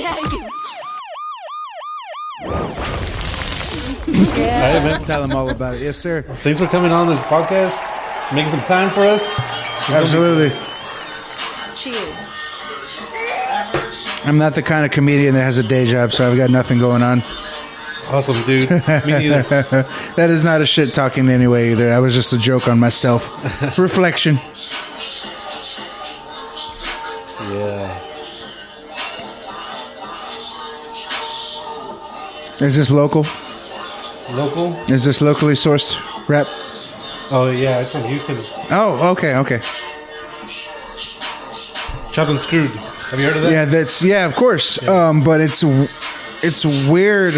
dare you? All right, man. Tell them all about it. Yes, sir. Thanks for coming on this podcast, making some time for us. Absolutely. Cheers. I'm not the kind of comedian that has a day job, so I've got nothing going on. Awesome, dude. Me neither. that is not a shit talking anyway either. That was just a joke on myself. Reflection. Is this local? Local? Is this locally sourced rap? Oh yeah, it's from Houston. Oh, okay, okay. Chopped and screwed. Have you heard of that? Yeah, that's yeah, of course. Um, but it's it's weird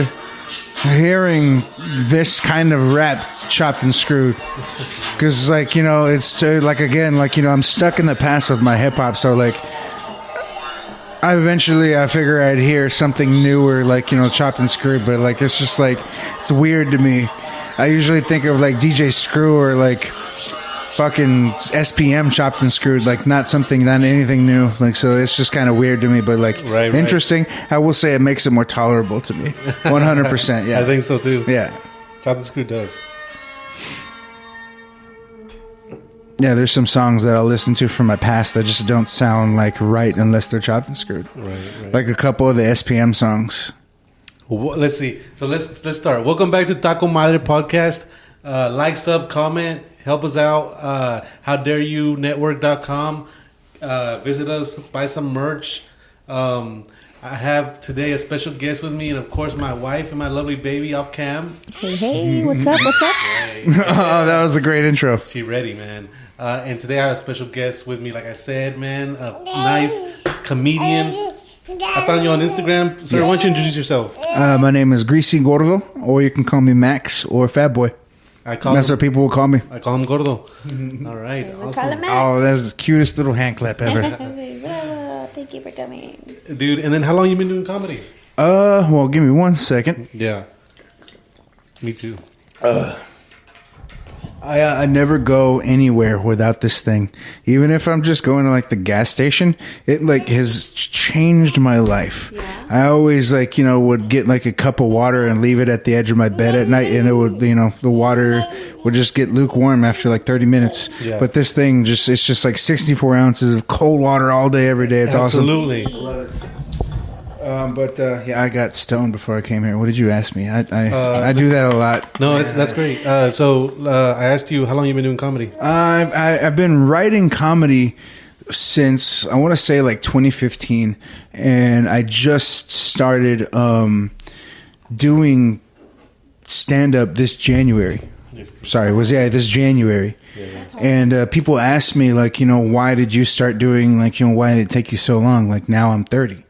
hearing this kind of rap chopped and screwed because like you know it's uh, like again like you know I'm stuck in the past with my hip hop, so like. I eventually I figure I'd hear something newer like you know chopped and screwed but like it's just like it's weird to me. I usually think of like DJ Screw or like fucking SPM chopped and screwed like not something not anything new like so it's just kind of weird to me but like Right, right. interesting. I will say it makes it more tolerable to me. 100% yeah. I think so too. yeah. Chopped and screwed does. Yeah, there's some songs that I'll listen to from my past that just don't sound like right unless they're chopped and screwed. Right, right. Like a couple of the SPM songs. Well, let's see. So let's let's start. Welcome back to Taco Madre podcast. Uh, like, sub, comment, help us out. Uh, how dare you network.com. Uh, visit us, buy some merch. Um, I have today a special guest with me, and of course, my wife and my lovely baby off cam. Hey, hey, what's up? What's up? oh, that was a great intro. She ready, man. Uh, and today I have a special guest with me, like I said, man, a nice comedian. I found you on Instagram. Sir, why don't you introduce yourself? Uh, my name is Greasy Gordo, or you can call me Max or Fat Boy. I call That's him, what people will call me. I call him Gordo. All right, Call awesome. him Oh, that's the cutest little hand clap ever. Thank you for coming. dude. And then how long you been doing comedy? uh, well, give me one second. Yeah, me too. I uh, I never go anywhere without this thing. Even if I'm just going to like the gas station, it like has changed my life. I always like you know would get like a cup of water and leave it at the edge of my bed at night, and it would you know the water would just get lukewarm after like 30 minutes. Yeah. But this thing just it's just like 64 ounces of cold water all day every day. It's awesome. Absolutely. Um, but uh, yeah, I got stoned before I came here. What did you ask me? I I, I do that a lot. No, it's, that's great. Uh, so uh, I asked you how long you been doing comedy. I've, I, I've been writing comedy since I want to say like 2015, and I just started um, doing stand up this January. Sorry, was yeah this January, and uh, people ask me like you know why did you start doing like you know why did it take you so long? Like now I'm 30.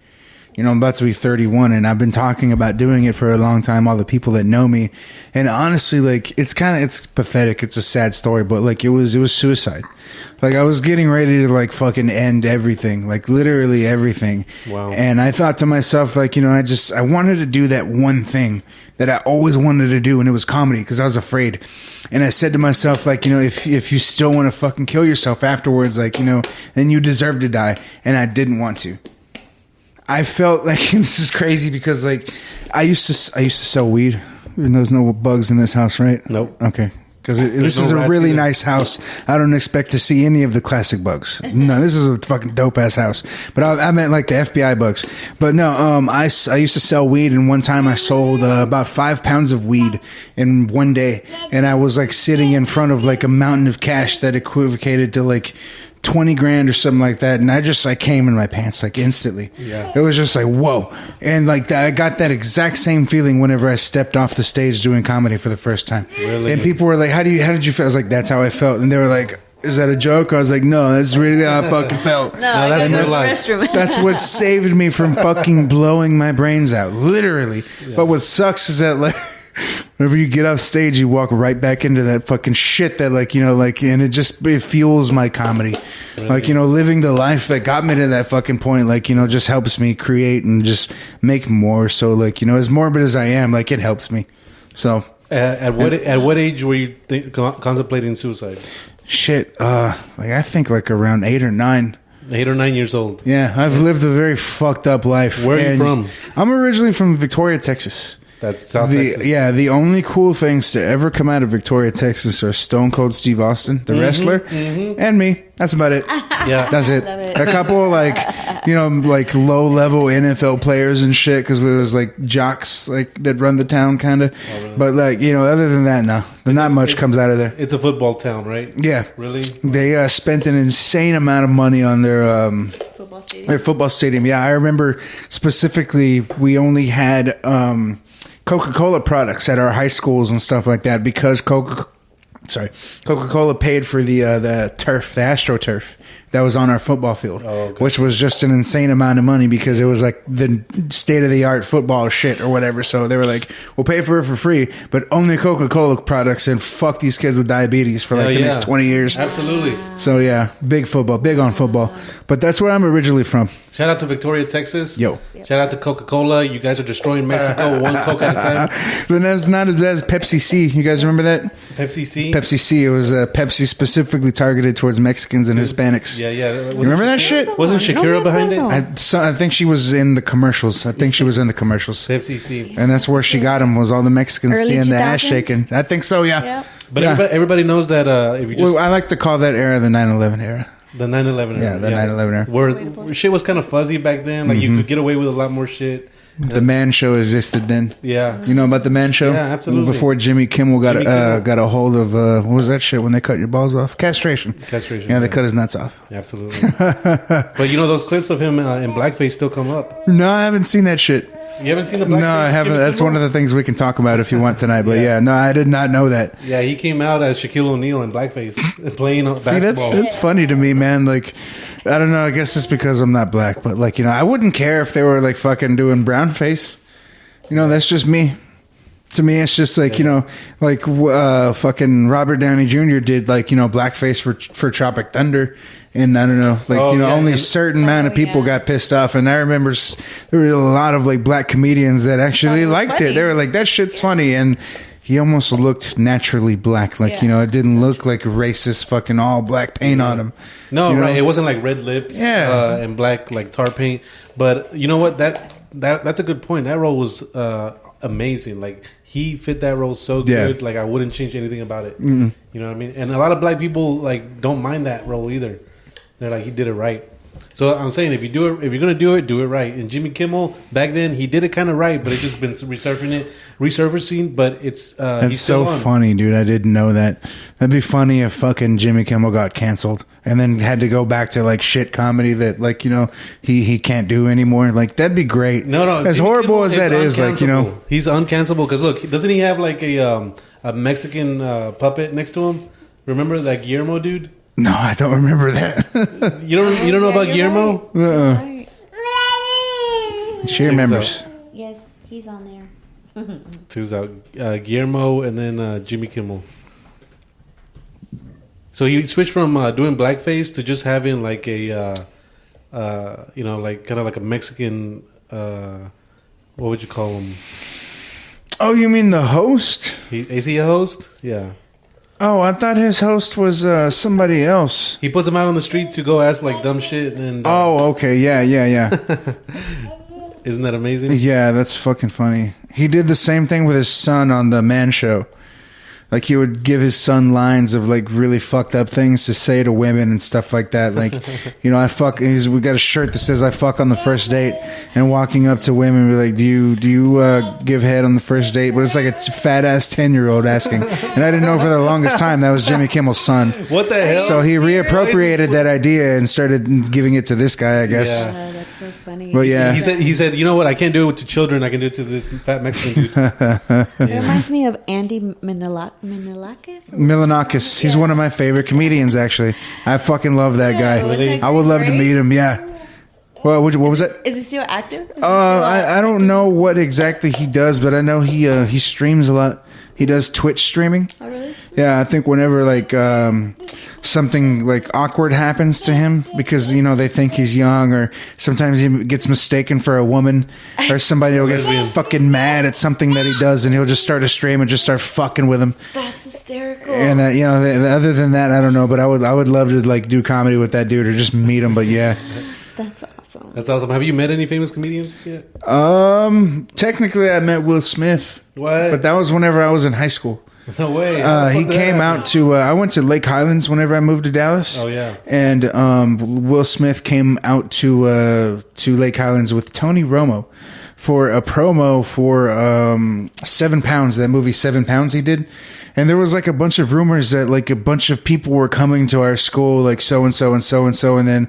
You know, I'm about to be 31 and I've been talking about doing it for a long time. All the people that know me. And honestly, like, it's kind of, it's pathetic. It's a sad story, but like, it was, it was suicide. Like, I was getting ready to like fucking end everything, like literally everything. Wow. And I thought to myself, like, you know, I just, I wanted to do that one thing that I always wanted to do. And it was comedy because I was afraid. And I said to myself, like, you know, if, if you still want to fucking kill yourself afterwards, like, you know, then you deserve to die. And I didn't want to. I felt like this is crazy because like I used to I used to sell weed. And there's no bugs in this house, right? Nope. Okay. Because this no is a really either. nice house. I don't expect to see any of the classic bugs. No, this is a fucking dope ass house. But I, I meant like the FBI bugs. But no, um, I, s- I used to sell weed, and one time I sold uh, about five pounds of weed in one day, and I was like sitting in front of like a mountain of cash that equivocated to like 20 grand or something like that and i just like came in my pants like instantly Yeah. it was just like whoa and like i got that exact same feeling whenever i stepped off the stage doing comedy for the first time Really? and people were like how do you how did you feel i was like that's how i felt and they were like is that a joke i was like no that's really how i fucking felt No, I that's go to real life. restroom. that's what saved me from fucking blowing my brains out, literally. But what sucks is that like whenever you get off stage, you walk right back into that fucking shit that like you know like, and it just it fuels my comedy. Like you know, living the life that got me to that fucking point, like you know, just helps me create and just make more. So like you know, as morbid as I am, like it helps me. So At, at what at what age were you think, contemplating suicide? shit, uh, like I think like around eight or nine. Eight or nine years old. Yeah, I've lived a very fucked up life. Where are you And from? I'm originally from Victoria, Texas. That's South the, Texas. Yeah, the only cool things to ever come out of Victoria, Texas are Stone Cold Steve Austin, Mm-hmm, the wrestler, and me. That's about it. Yeah. That's it. It. A couple like you know like low level NFL players and shit because it was like jocks like that run the town kind of. Oh, But like you know, other than that, no, not much comes out of there. It's a football town, right? Yeah, Really? they uh, spent an insane amount of money on their um, Football stadium. their football stadium. Yeah, I remember specifically we only had um, Coca Cola products at our high schools and stuff like that because Coca. Sorry, Coca Cola paid for the uh, the turf, the AstroTurf that was on our football field, Oh, okay. which was just an insane amount of money because it was like the state of the art football shit or whatever. So they were like, "We'll pay for it for free, but only Coca Cola products." And fuck these kids with diabetes for like Hell the yeah. next twenty years. Absolutely. So yeah, big football, big on football. But that's where I'm originally from. Shout out to Victoria, Texas. Yo. Shout out to Coca Cola. You guys are destroying Mexico one Coke at a time. But that's not as bad as Pepsi C. You guys remember that? Pepsi C. Pepsi C. It was uh, Pepsi specifically targeted towards Mexicans and Hispanics. Yeah, yeah. You remember that shit? Wasn't Shakira no, behind no. it? I, so, I think she was in the commercials. I think she was in the commercials. Pepsi C. And that's where she got them was all the Mexicans Early seeing the ass shaking. I think so, yeah. Yep. But Yeah. everybody, everybody knows that uh, if you just Well, I like to call that era the 9/11 era. The 9/11 era, Yeah, the 9/11 era. where shit was kind of fuzzy back then. Like Mm-hmm. you could get away with a lot more shit. The Man Show existed then. Yeah, You know about the Man Show? Yeah, absolutely. Before Jimmy Kimmel got Jimmy uh, Kimmel. got a hold of uh, what was that shit when they cut your balls off? Castration. Castration, Yeah, they cut his nuts off. absolutely. but you know those clips of him uh, in blackface still come up. No, I haven't seen that shit. You haven't seen the blackface? No, I haven't. That's one of the things we can talk about if you want tonight. But Yeah. yeah, no, I did not know that. Yeah, he came out as Shaquille O'Neal in blackface playing See, that's basketball. that's funny to me, man. Like, I don't know. I guess it's because I'm not black, but like, you know, I wouldn't care if they were like fucking doing brown face. You know, that's just me. To me, it's just like you know, like w- uh, fucking Robert Downey Jr. did like you know blackface for for Tropic Thunder, and I don't know, like Oh, you know, yeah, only a and- certain amount of Oh, people yeah. got pissed off, and I remember there were a lot of like black comedians that actually Thought it was liked it. They were like, "That shit's funny," and he almost looked naturally black, like you know, it didn't look like racist fucking all black paint on him. No, You know? right. It wasn't like red lips, Yeah. uh, and black like tar paint. But you know what? That that that's a good point. That role was uh, amazing. Like he fit that role so Yeah. good. Like I wouldn't change anything about it. You know what I mean? And a lot of black people like don't mind that role either. They're like he did it right. So I'm saying if you do it, if you're gonna do it, do it right. And Jimmy Kimmel back then he did it kind of right, but it's just been resurfacing it, resurfacing. But it's uh, That's so funny, dude. I didn't know that. That'd be funny if fucking Jimmy Kimmel got canceled and then had to go back to like shit comedy that like you know he he can't do anymore. Like that'd be great. No, no. As Jimmy horrible Kimmel as that is, like you know, he's uncancelable because look, doesn't he have like a um, a Mexican uh, puppet next to him? Remember that Guillermo dude? No, I don't remember that. You don't you don't know about Guillermo? uh, Right. she Check remembers. Yes, he's on there. Check out uh, Guillermo and then uh, Jimmy Kimmel. So he switched from uh, doing blackface to just having like a uh, uh, you know like kind of like a Mexican. Uh, what would you call him? Oh, you mean the host? He, is he a host? Yeah. Oh, I thought his host was uh, somebody else. He puts him out on the street to go ask like dumb shit and uh, Oh, okay, yeah, yeah, yeah, isn't that amazing? yeah. That's fucking funny. He did the same thing with his son on the Man Show. Like he would give his son lines of like really fucked up things to say to women and stuff like that. Like, you know, I fuck. He's, we got a shirt that says "I fuck on the first date," and walking up to women, be like, "Do you do you uh, give head on the first date?" But it's like a fat ass ten year old asking, and I didn't know for the longest time that was Jimmy Kimmel's son. What the hell? So he reappropriated that idea and started giving it to this guy, I guess. Yeah. That's so funny. But yeah, He said, "He said, you know what? I can't do it to children. I can do it to this fat Mexican dude." It reminds me of Andy Minila- Minilakis. Milonakis. He's one of my favorite comedians, actually. I fucking love that guy. Really? I would love to meet him. Yeah. Well, what, what was that? Is he still active? Is he Uh, still I, I don't know what exactly he does, but I know he uh, he streams a lot. He does Twitch streaming. Oh, really? Yeah, I think whenever like um, something like awkward happens to him because you know they think he's young, or sometimes he gets mistaken for a woman, or somebody will get fucking mad at something that he does, and he'll just start a stream and just start fucking with him. That's hysterical. And uh, you know, the, the- other than that, I don't know. But I would, I would love to like do comedy with that dude or just meet him. But yeah, That's awesome. That's awesome. Have you met any famous comedians yet? um, technically, I met Will Smith, What? but that was whenever I was in high school. no way. Uh, he fuck did that came happen? out to. Uh, I went to Lake Highlands whenever I moved to Dallas. Oh, yeah. and um, Will Smith came out to uh, to Lake Highlands with Tony Romo for a promo for um, Seven Pounds. That movie Seven Pounds he did, and there was like a bunch of rumors that like a bunch of people were coming to our school, like so and so and so and so, and then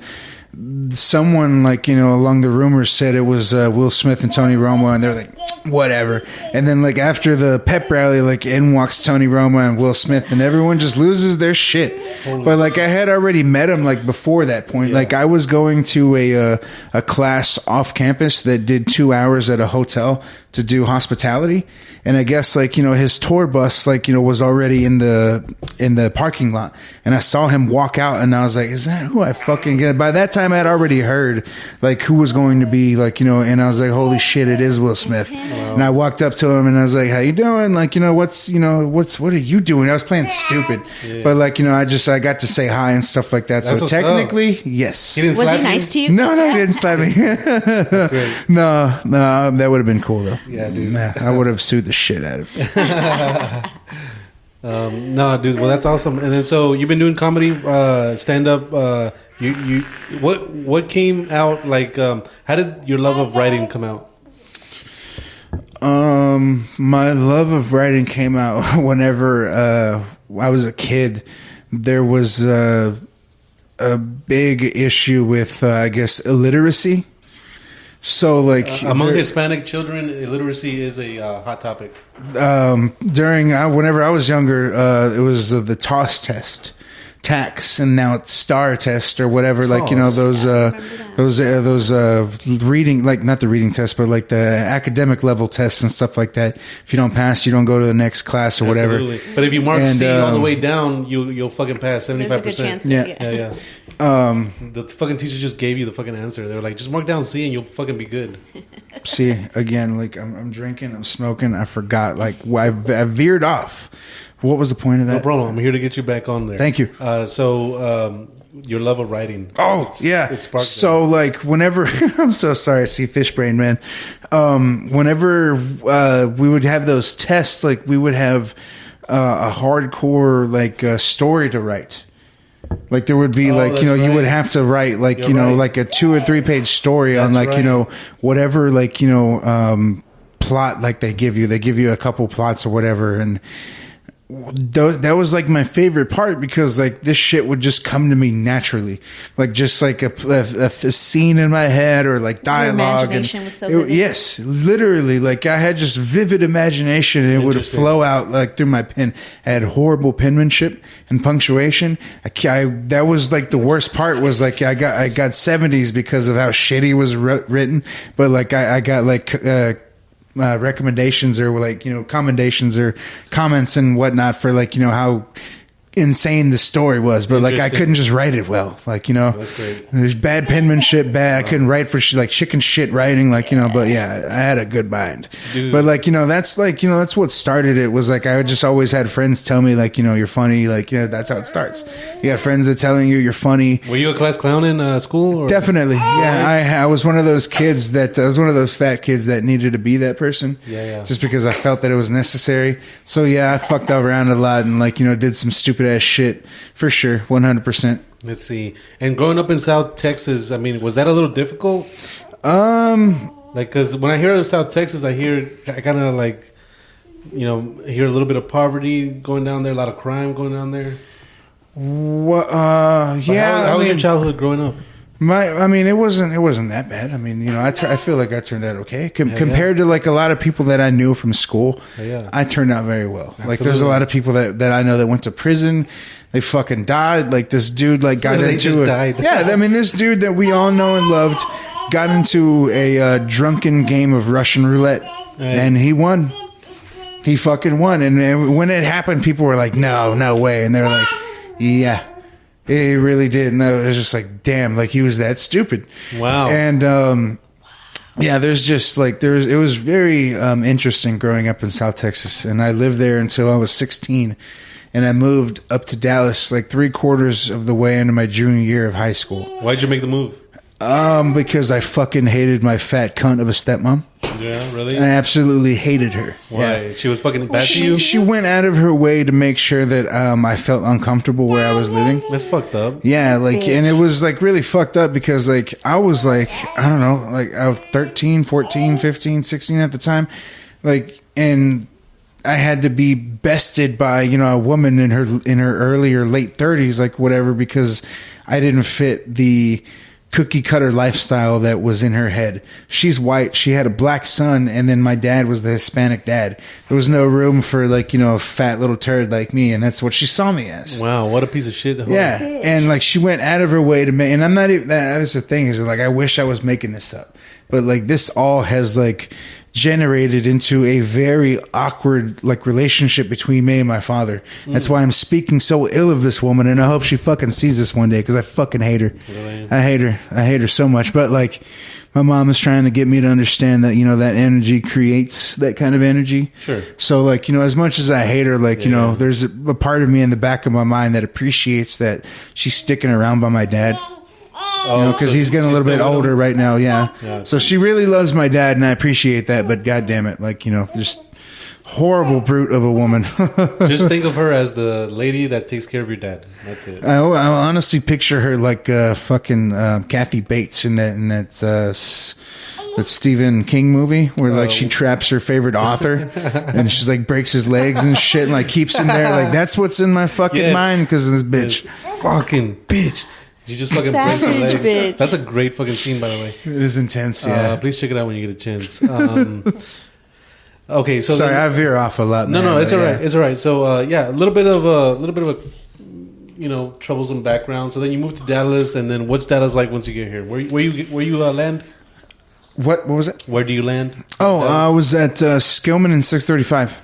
someone like you know along the rumors said it was uh, Will Smith and Tony Romo, and they're like whatever. And then like after the pep rally, like in walks Tony Romo and Will Smith, and everyone just loses their shit. But like I had already met him like before that point. Like I was going to a uh, a class off campus that did two hours at a hotel to do hospitality, and I guess like you know his tour bus like you know was already in the in the parking lot, and I saw him walk out, and I was like, is that who I fucking get? By that time, I had already heard like who was going to be like you know, and I was like, holy shit, it is Will Smith. And I walked up to him and I was like, how you doing? Like you know, what's you know, what's what are you doing? I was playing stupid, but like you know, I just I got to say hi and stuff like that. That's so what's up. technically, yes. He didn't Was slap he you? nice to you? No, no, he didn't slap me. no, no, that would have been cool though. Yeah, dude. Nah, I would have sued the shit out of him. Um, no, dude. Well, that's awesome. And then so you've been doing comedy, uh, stand up. Uh, you, you, what, what came out like? Um, how did your love of writing come out? Um, my love of writing came out whenever uh, I was a kid. There was uh, a big issue with, uh, I guess, illiteracy. So, like Among dur- Hispanic children, illiteracy is a uh, hot topic. um, during uh, whenever I was younger, uh, it was uh, the TAAS test, TAKS, and now it's STAAR test or whatever. Like you know TOS. those uh, those uh, those uh, reading like not the reading test, but like the academic level tests and stuff like that. If you don't pass, you don't go to the next class or whatever. Absolutely. But if you mark And, C all the um, way down, you you'll fucking pass seventy There's a five good chance. percent. Yeah. Yeah, yeah. Um, The fucking teacher just gave you the fucking answer. They were like, just mark down C and you'll fucking be good. see again, like I'm, I'm drinking, I'm smoking. I forgot. Like I, I veered off. What was the point of that? No problem. I'm here to get you back on there. Thank you. Uh, so, um, your love of writing. Oh It's- yeah. it sparked So like whenever I'm so sorry, I see fish brain man. Um, whenever uh, we would have those tests, like we would have uh, a hardcore like uh, story to write. Like there would be Oh, like you know that's you would have to write like You're you know right. like a two or three page story on like right. you know whatever like you know um, plot like they give you they give you a couple plots or whatever and those, that was like my favorite part because like this shit would just come to me naturally, like just like a, a, a scene in my head or like dialogue. imagination and was so it- vivid. yes, literally, like I had just vivid imagination and it would flow out like through my pen. I had horrible penmanship and punctuation. I, I that was like the worst part was like I got I got seventies because of how shitty was wr- written, but like I, I got like. Uh, uh, recommendations or like you know commendations or comments and whatnot for like you know how insane the story was but like i couldn't just write it well like you know there's bad penmanship bad i couldn't write for sh- like chicken shit writing like you know but yeah i had a good mind Dude. but like you know that's like you know that's what started it was like i just always had friends tell me like you know you're funny like yeah that's how it starts you got friends that telling you you're funny Were you a class clown in uh, school? Or? Definitely, yeah. I, I was one of those kids that I was one of those fat kids that needed to be that person. Yeah, yeah. Just because I felt that it was necessary. So yeah, I fucked around a lot and like you know did some stupid ass shit for sure, one hundred percent. Let's see. And growing up in South Texas, I mean, was that a little difficult? Um, Like, because when I hear of South Texas, I hear I kind of like, you know, hear a little bit of poverty going down there, a lot of crime going down there. what? Uh, But yeah. how, how I was your childhood growing up? My, I mean, it wasn't it wasn't that bad. I mean, you know, I tur- I feel like I turned out okay Com- Yeah, compared to like a lot of people that I knew from school. Yeah, yeah. I turned out very well. Like, there's a lot of people that that I know that went to prison. They fucking died. Like this dude, like got into a, died. Yeah, I mean, this dude that we all know and loved got into a uh, drunken game of Russian roulette, and he won. He fucking won. And when it happened, people were like, "No, no way!" And they were like, "Yeah." He really did, and it was just like, damn, like he was that stupid. Wow. And um, yeah, there's just like there's it was very um, interesting growing up in South Texas, and I lived there until I was 16. and I moved up to Dallas like three quarters of the way into my junior year of high school. Why'd you make the move? Um, because I fucking hated my fat cunt of a stepmom. Yeah, really? I absolutely hated her. Why? Yeah. She was fucking bad to you? She, she went out of her way to make sure that um, I felt uncomfortable where I was living. That's fucked up. Yeah, like, Bitch. and it was like really fucked up because like I was like, I don't know, like I was 13, 14, 15, 16 at the time. Like, and I had to be bested by, you know, a woman in her, in her earlier late thirties, like whatever, because I didn't fit the cookie cutter lifestyle that was in her head. She's white. She had a black son. And then my dad was the Hispanic dad. There was no room for like, you know, a fat little turd like me. And that's what she saw me as. Wow, what a piece of shit. Yeah, and like she went out of her way to make, and I'm not even. That, that's the thing is like I wish I was making this up, but like this all has like generated into a very awkward like relationship between me and my father. That's why I'm speaking so ill of this woman, and I hope she fucking sees this one day because I fucking hate her. I hate her. I hate her so much. But like, my mom is trying to get me to understand that you know that energy creates that kind of energy. Sure. So like you know, as much as I hate her, like you know, there's a, a part of me in the back of my mind that appreciates that she's sticking around by my dad. Oh, You know, because so he's getting a little bit older him? right now. Yeah. Yeah. So she really loves my dad, and I appreciate that. But god damn it, like you know, just horrible brute of a woman. Just think of her as the lady that takes care of your dad. That's it. I, I honestly picture her like uh, fucking uh, Kathy Bates in that in that uh, that Stephen King movie where like she traps her favorite author and she's like breaks his legs and shit and like keeps him there. Like that's what's in my fucking Yes. mind because of this bitch. Fucking bitch. You just fucking break Savage your legs. bitch. That's a great fucking scene, by the way. It is intense. Uh, Yeah. please check it out when you get a chance. Um, okay, so Sorry, then- I veer off a lot. no, man, no, it's but all yeah. right. It's all right. So, uh, yeah, a little bit of a little bit of a you know troublesome background. So then you move to Dallas, and then what's Dallas like once you get here? Where where you where you uh, land? What what was it? Where do you land? Oh, I was at uh, Skillman in six thirty five.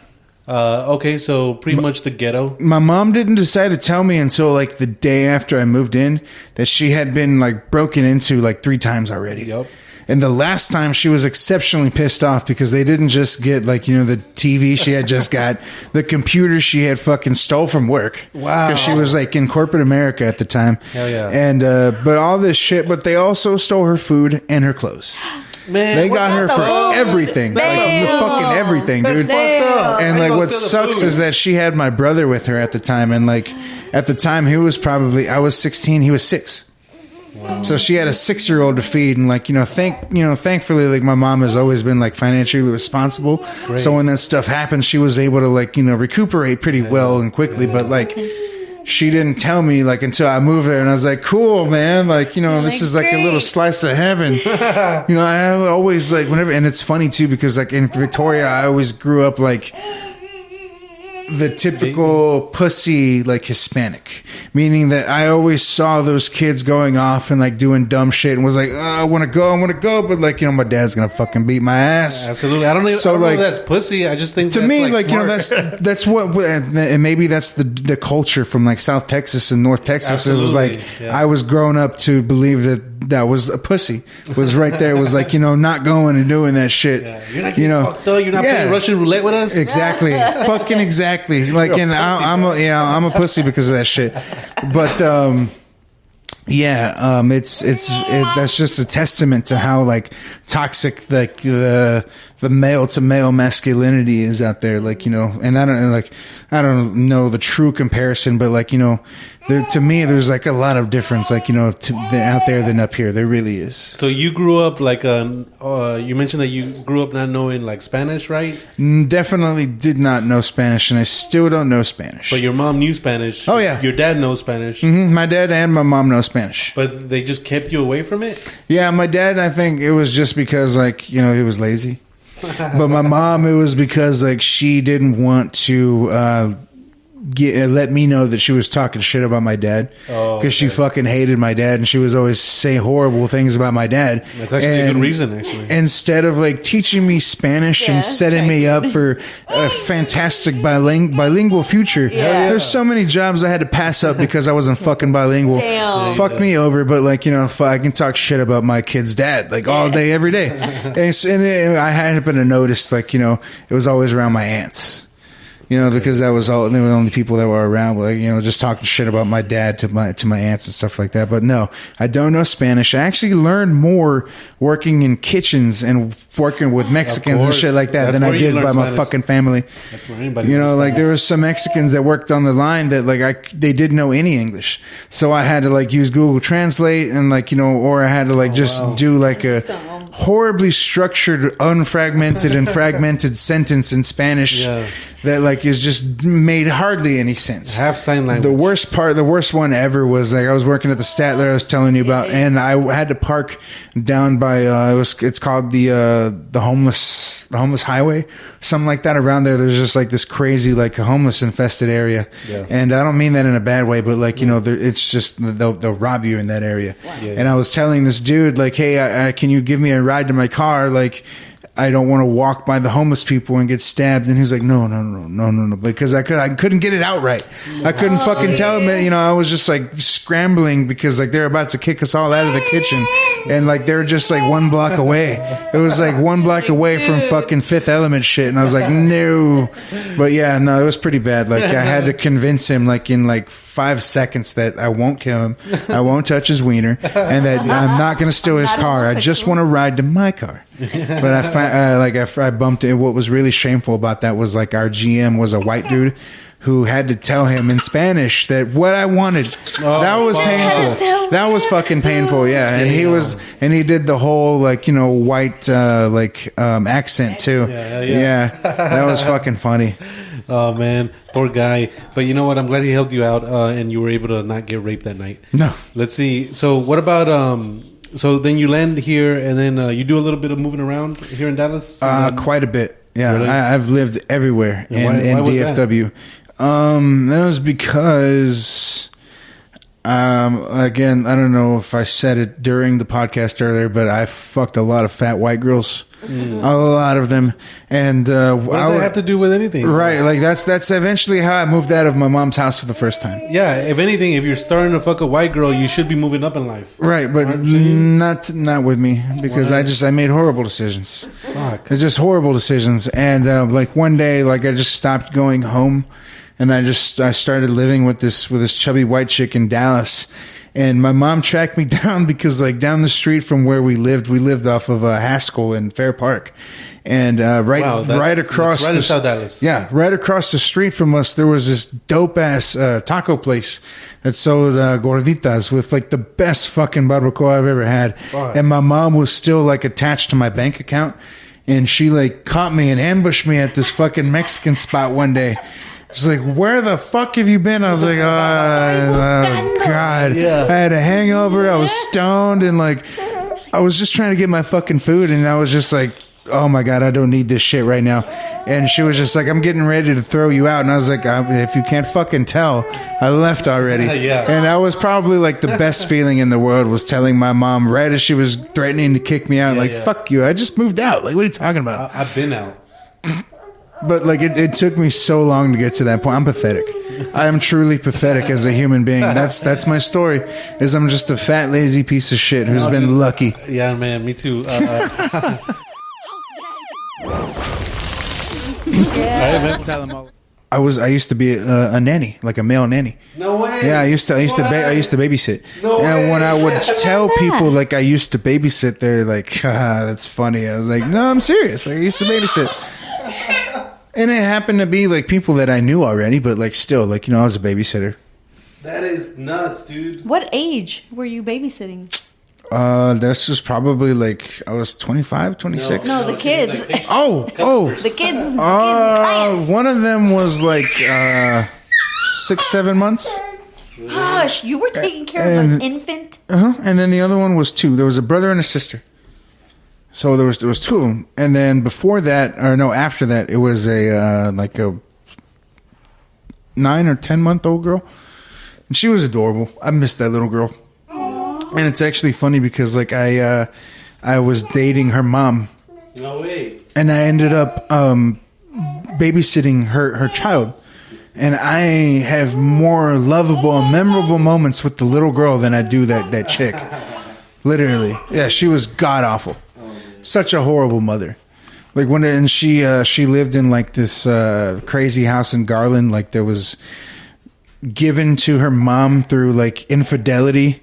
Uh, okay, so pretty much the ghetto. my mom didn't decide to tell me until like the day after I moved in that she had been like broken into like three times already. Yep. And the last time she was exceptionally pissed off because they didn't just get like, you know, the TV she had just got, the computer she had fucking stole from work. Wow. Because she was like in corporate America at the time. Hell yeah. And, uh, but all this shit, but they also stole her food and her clothes. Man, They got her the for fuck? everything. Like, fucking everything, dude. fucked. And I like what sucks is that she had my brother with her at the time, and like at the time he was probably I was sixteen, he was six. So she had a six year old to feed, and like you know, thank you know, thankfully, like my mom has always been like financially responsible. So when that stuff happened, she was able to like you know recuperate pretty well and quickly. But like she didn't tell me like until I moved there, and I was like, cool, man. Like you know, this Like, is like a little slice of heaven. you know, I always like whenever, and it's funny too because like in Victoria, I always grew up like the typical pussy like Hispanic, meaning that I always saw those kids going off and like doing dumb shit and was like, oh, I want to go, I want to go, but like you know, my dad's gonna fucking beat my ass. Absolutely. I don't, know, So, I don't like- that's pussy. I just think To me, like, like, you know, that's that's what, and maybe that's the the culture from like South Texas and North Texas. It was like yeah. I was grown up to believe that that was a pussy. Was right there. Was like you know, not going and doing that shit. Yeah, You're not you know, fucked up. You're not Yeah. playing Russian roulette with us. Exactly. Fucking exactly. Like, and I, I'm a, yeah, I'm a pussy because of that shit. But, um, yeah, um, it's, it's, it, that's just a testament to how like toxic like the, the male to male masculinity is out there. Like, you know, and I don't like, I don't know the true comparison, but like, you know, there, to me, there's like a lot of difference, like, you know, to, the, out there than up here. There really is. So you grew up like uh, uh, you mentioned that you grew up not knowing like Spanish, right? Definitely did not know Spanish and I still don't know Spanish. But your mom knew Spanish. Oh, yeah. Your dad knows Spanish, Mhm, My dad and my mom know Spanish. but they just kept you away from it. Yeah, my dad, I think it was just because, like, you know, he was lazy. But my mom, it was because, like, she didn't want to uh, get, uh, let me know that she was talking shit about my dad. Oh, Because she fucking hated my dad and she was always saying horrible things about my dad. That's actually a good reason, actually. Instead of, like, teaching me Spanish Yeah, and setting me up for a fantastic biling- bilingual future, Yeah. there's so many jobs I had to pass up because I wasn't fucking bilingual. Damn. Fuck me over, but like you know, I can talk shit about my kid's dad like all day, every day. and, so- and it- I happened to notice like you know, it was always around my aunts. You know, because that was all they were the only people that were around, like you know, just talking shit about my dad to my to my aunts and stuff like that. But no, I don't know Spanish. I actually learned more working in kitchens and working with Mexicans and shit like that That's than I did learn by my fucking family. That's where You know, like there were some Mexicans that worked on the line that like I they didn't know any English, so I had to like use Google Translate and like you know, or I had to like oh, just wow. do like a horribly structured, unfragmented and fragmented sentence in Spanish Yeah. that like is just made hardly any sense. half sign language. The worst part, the worst one ever was like I was working at the Statler I was telling you about, and I had to park down by uh, it was it's called the uh, the homeless the homeless highway, something like that. Around there, there's just like this crazy like homeless infested area, Yeah. and I don't mean that in a bad way, but like you know, there, it's just they'll they'll rob you in that area. Yeah. And I was telling this dude like, hey, I, I, can you give me a ride to my car, like. I don't want to walk by the homeless people and get stabbed. And he's like, no, no, no, no, no, no, because I could, I couldn't get it out right. I couldn't fucking tell him. You know, I was just like scrambling because like they're about to kick us all out of the kitchen, and like they're just like one block away. It was like one block away from fucking Fifth Element shit, and I was like, no. But yeah, no, it was pretty bad. Like I had to convince him, like in like five seconds, that I won't kill him, I won't touch his wiener, and that I'm not going to steal his car. I just want to ride to my car. but I fi- uh, like I, I bumped it. What was really shameful about that was like our GM was a white dude who had to tell him in Spanish that what I wanted. that was fuck. painful. That was fucking painful. Yeah, and he was and he did the whole like you know white uh, like um, accent too. Yeah, yeah, yeah. that was fucking funny. Oh man, poor guy. But you know what? I'm glad he helped you out, uh, and you were able to not get raped that night. No. Let's see. So what about um? So then you land here, and then uh, you do a little bit of moving around here in Dallas. Uh, quite a bit. Yeah, Really? I, I've lived everywhere Yeah, in, why- in why? DFW. Um, that was because, um, again, I don't know if I said it during the podcast earlier, but I fucked a lot of fat white girls, a lot of them, and uh, what I does that have to do with anything? right, like that's that's eventually how I moved out of my mom's house for the first time. Yeah. If anything, if you're starting to fuck a white girl, you should be moving up in life. Right, but not not with me because Why? I just I made horrible decisions. Fuck. Just horrible decisions. And uh, like one day, like I just stopped going home, and I just I started living with this with this chubby white chick in Dallas. And my mom tracked me down because like down the street from where we lived, we lived off of uh, Haskell in Fair Park, and uh, right Wow, right across right the South Dallas. yeah, right across the street from us, there was this dope ass uh, taco place that sold uh, gorditas with like the best fucking barbacoa I've ever had. Fuck. And my mom was still like attached to my bank account, and she like caught me and ambushed me at this fucking Mexican spot one day. She's like, "Where the fuck have you been?" I was like, "Oh, oh God!" Yeah. I had a hangover. I was stoned, and like, I was just trying to get my fucking food, and I was just like, "Oh my God, I don't need this shit right now." And she was just like, "I'm getting ready to throw you out," and I was like, uh, "If you can't fucking tell, I left already." Yeah. And that was probably like the best feeling in the world was telling my mom right as she was threatening to kick me out, Yeah, like, yeah. "Fuck you! I just moved out. Like, what are you talking about?" I, I've been out. But like, it, it took me so long to get to that point. I'm pathetic. I am truly pathetic as a human being. That's that's my story. Is I'm just a fat, lazy piece of shit who's been lucky. Yeah, man. Me too. Uh, uh, All right. I was I used to be a, a nanny, like a male nanny. No way. Yeah, I used to I used to ba- I used to babysit. No and when I would way. tell that? people like I used to babysit, they're like, ah, "That's funny." I was like, "No, I'm serious. Like, I used to babysit." And it happened to be like people that I knew already, but like still, like you know, I was a babysitter. That is nuts, dude. What age were you babysitting? Uh, this was probably like I was 25, 26. No, the kids. Oh, oh, The kids. the uh, kids one of them was like uh, six, seven months. Hush! You were taking care of an infant. Uh-huh. And then the other one was two. There was a brother and a sister. So there was there was two of them. And then before that, or no, after that, it was a uh, like a nine or ten month old girl, and she was adorable. I missed that little girl. And it's actually funny because like I uh, I was dating her mom, No way. and I ended up um, babysitting her her child. And I have more lovable and memorable moments with the little girl than I do that that chick. Literally, yeah, she was god awful, such a horrible mother. Like when and she uh, she lived in like this uh, crazy house in Garland. Like there was given to her mom through like infidelity.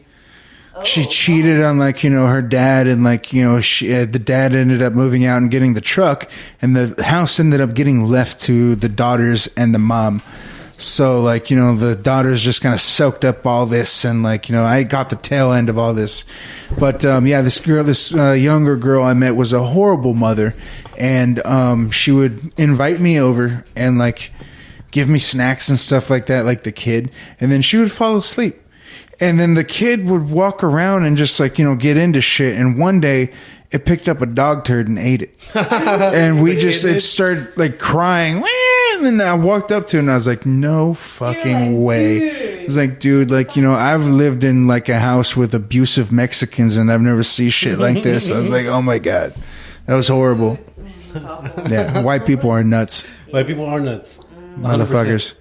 she cheated on like you know her dad and like you know she, uh, the dad ended up moving out and getting the truck and the house ended up getting left to the daughters and the mom so like you know the daughters just kind of soaked up all this and like you know i got the tail end of all this. But um yeah this girl this uh, younger girl i met was a horrible mother and um she would invite me over and like give me snacks and stuff like that like the kid. And then she would fall asleep. And then the kid would walk around and just like you know get into shit. And one day it picked up a dog turd and ate it. And we just it? started like crying and then i walked up to it and i was like no fucking way. It was like dude like you know i've lived in like a house with abusive mexicans and i've never seen shit like this. I was like oh my god. That was horrible. Yeah white people are nuts. White people are nuts. motherfuckers.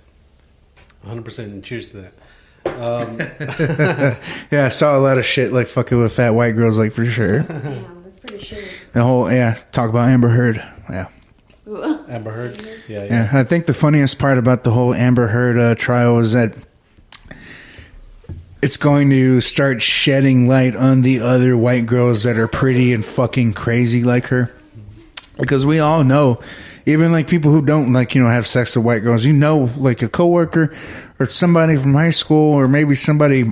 100%. And cheers to that. Um, yeah i saw a lot of shit like fucking with fat white girls like for sure. Damn, that's pretty sure. the whole yeah talk about amber heard. Yeah Amber Heard. Yeah, yeah. Yeah, I think the funniest part about the whole Amber Heard uh, trial is that it's going to start shedding light on the other white girls that are pretty and fucking crazy like her. Because we all know, even like people who don't like, you know, have sex with white girls, you know, like a coworker or somebody from high school or maybe somebody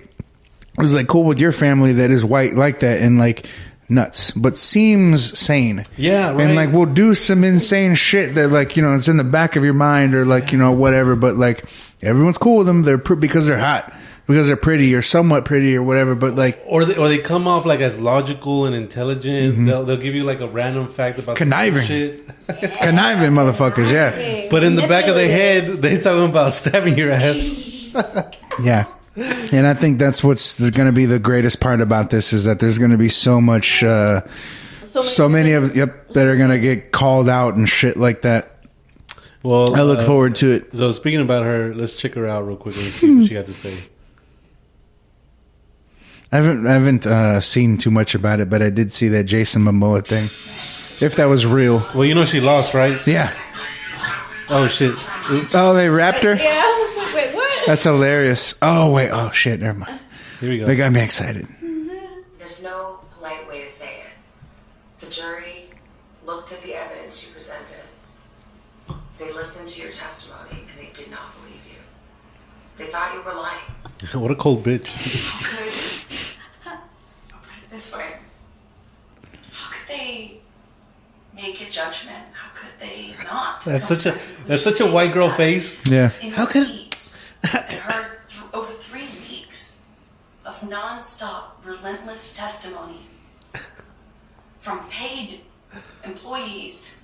who's like cool with your family that is white like that and like nuts, but seems sane. Yeah, right. And like we'll do some insane shit that like, you know, it's in the back of your mind or like, you know, whatever, but like everyone's cool with them. They're pr- because they're hot, because they're pretty or somewhat pretty or whatever, but like Or they, or they come off like as logical and intelligent. Mm-hmm. They'll, they'll give you like a random fact about Conniving. shit. conniving motherfuckers, yeah. But in the back of their head, they're talking about stabbing your ass. Yeah. And I think that's what's going to be the greatest part about this is that there's going to be so much, uh, so many of, yep, that are going to get called out and shit like that. Well, I look uh, forward to it. So speaking about her, let's check her out real quick and see what she got to say. I haven't, I haven't uh, seen too much about it, but I did see that Jason Momoa thing. If that was real. Well, you know she lost, right? Yeah. Oh shit! Oops. Oh, they wrapped her? Yeah, I was like, wait, what? That's hilarious. Oh, wait. Oh, shit. Never mind. Here we go. They got me excited. There's no polite way to say it. The jury looked at the evidence you presented. They listened to your testimony and they did not believe you. They thought you were lying. what a cold bitch. Could I'll put it this way. How could they make a judgment? How could they not? That's such a that's such a white girl face. Yeah. How could- receipts and heard through over three weeks of nonstop, relentless testimony from paid employees,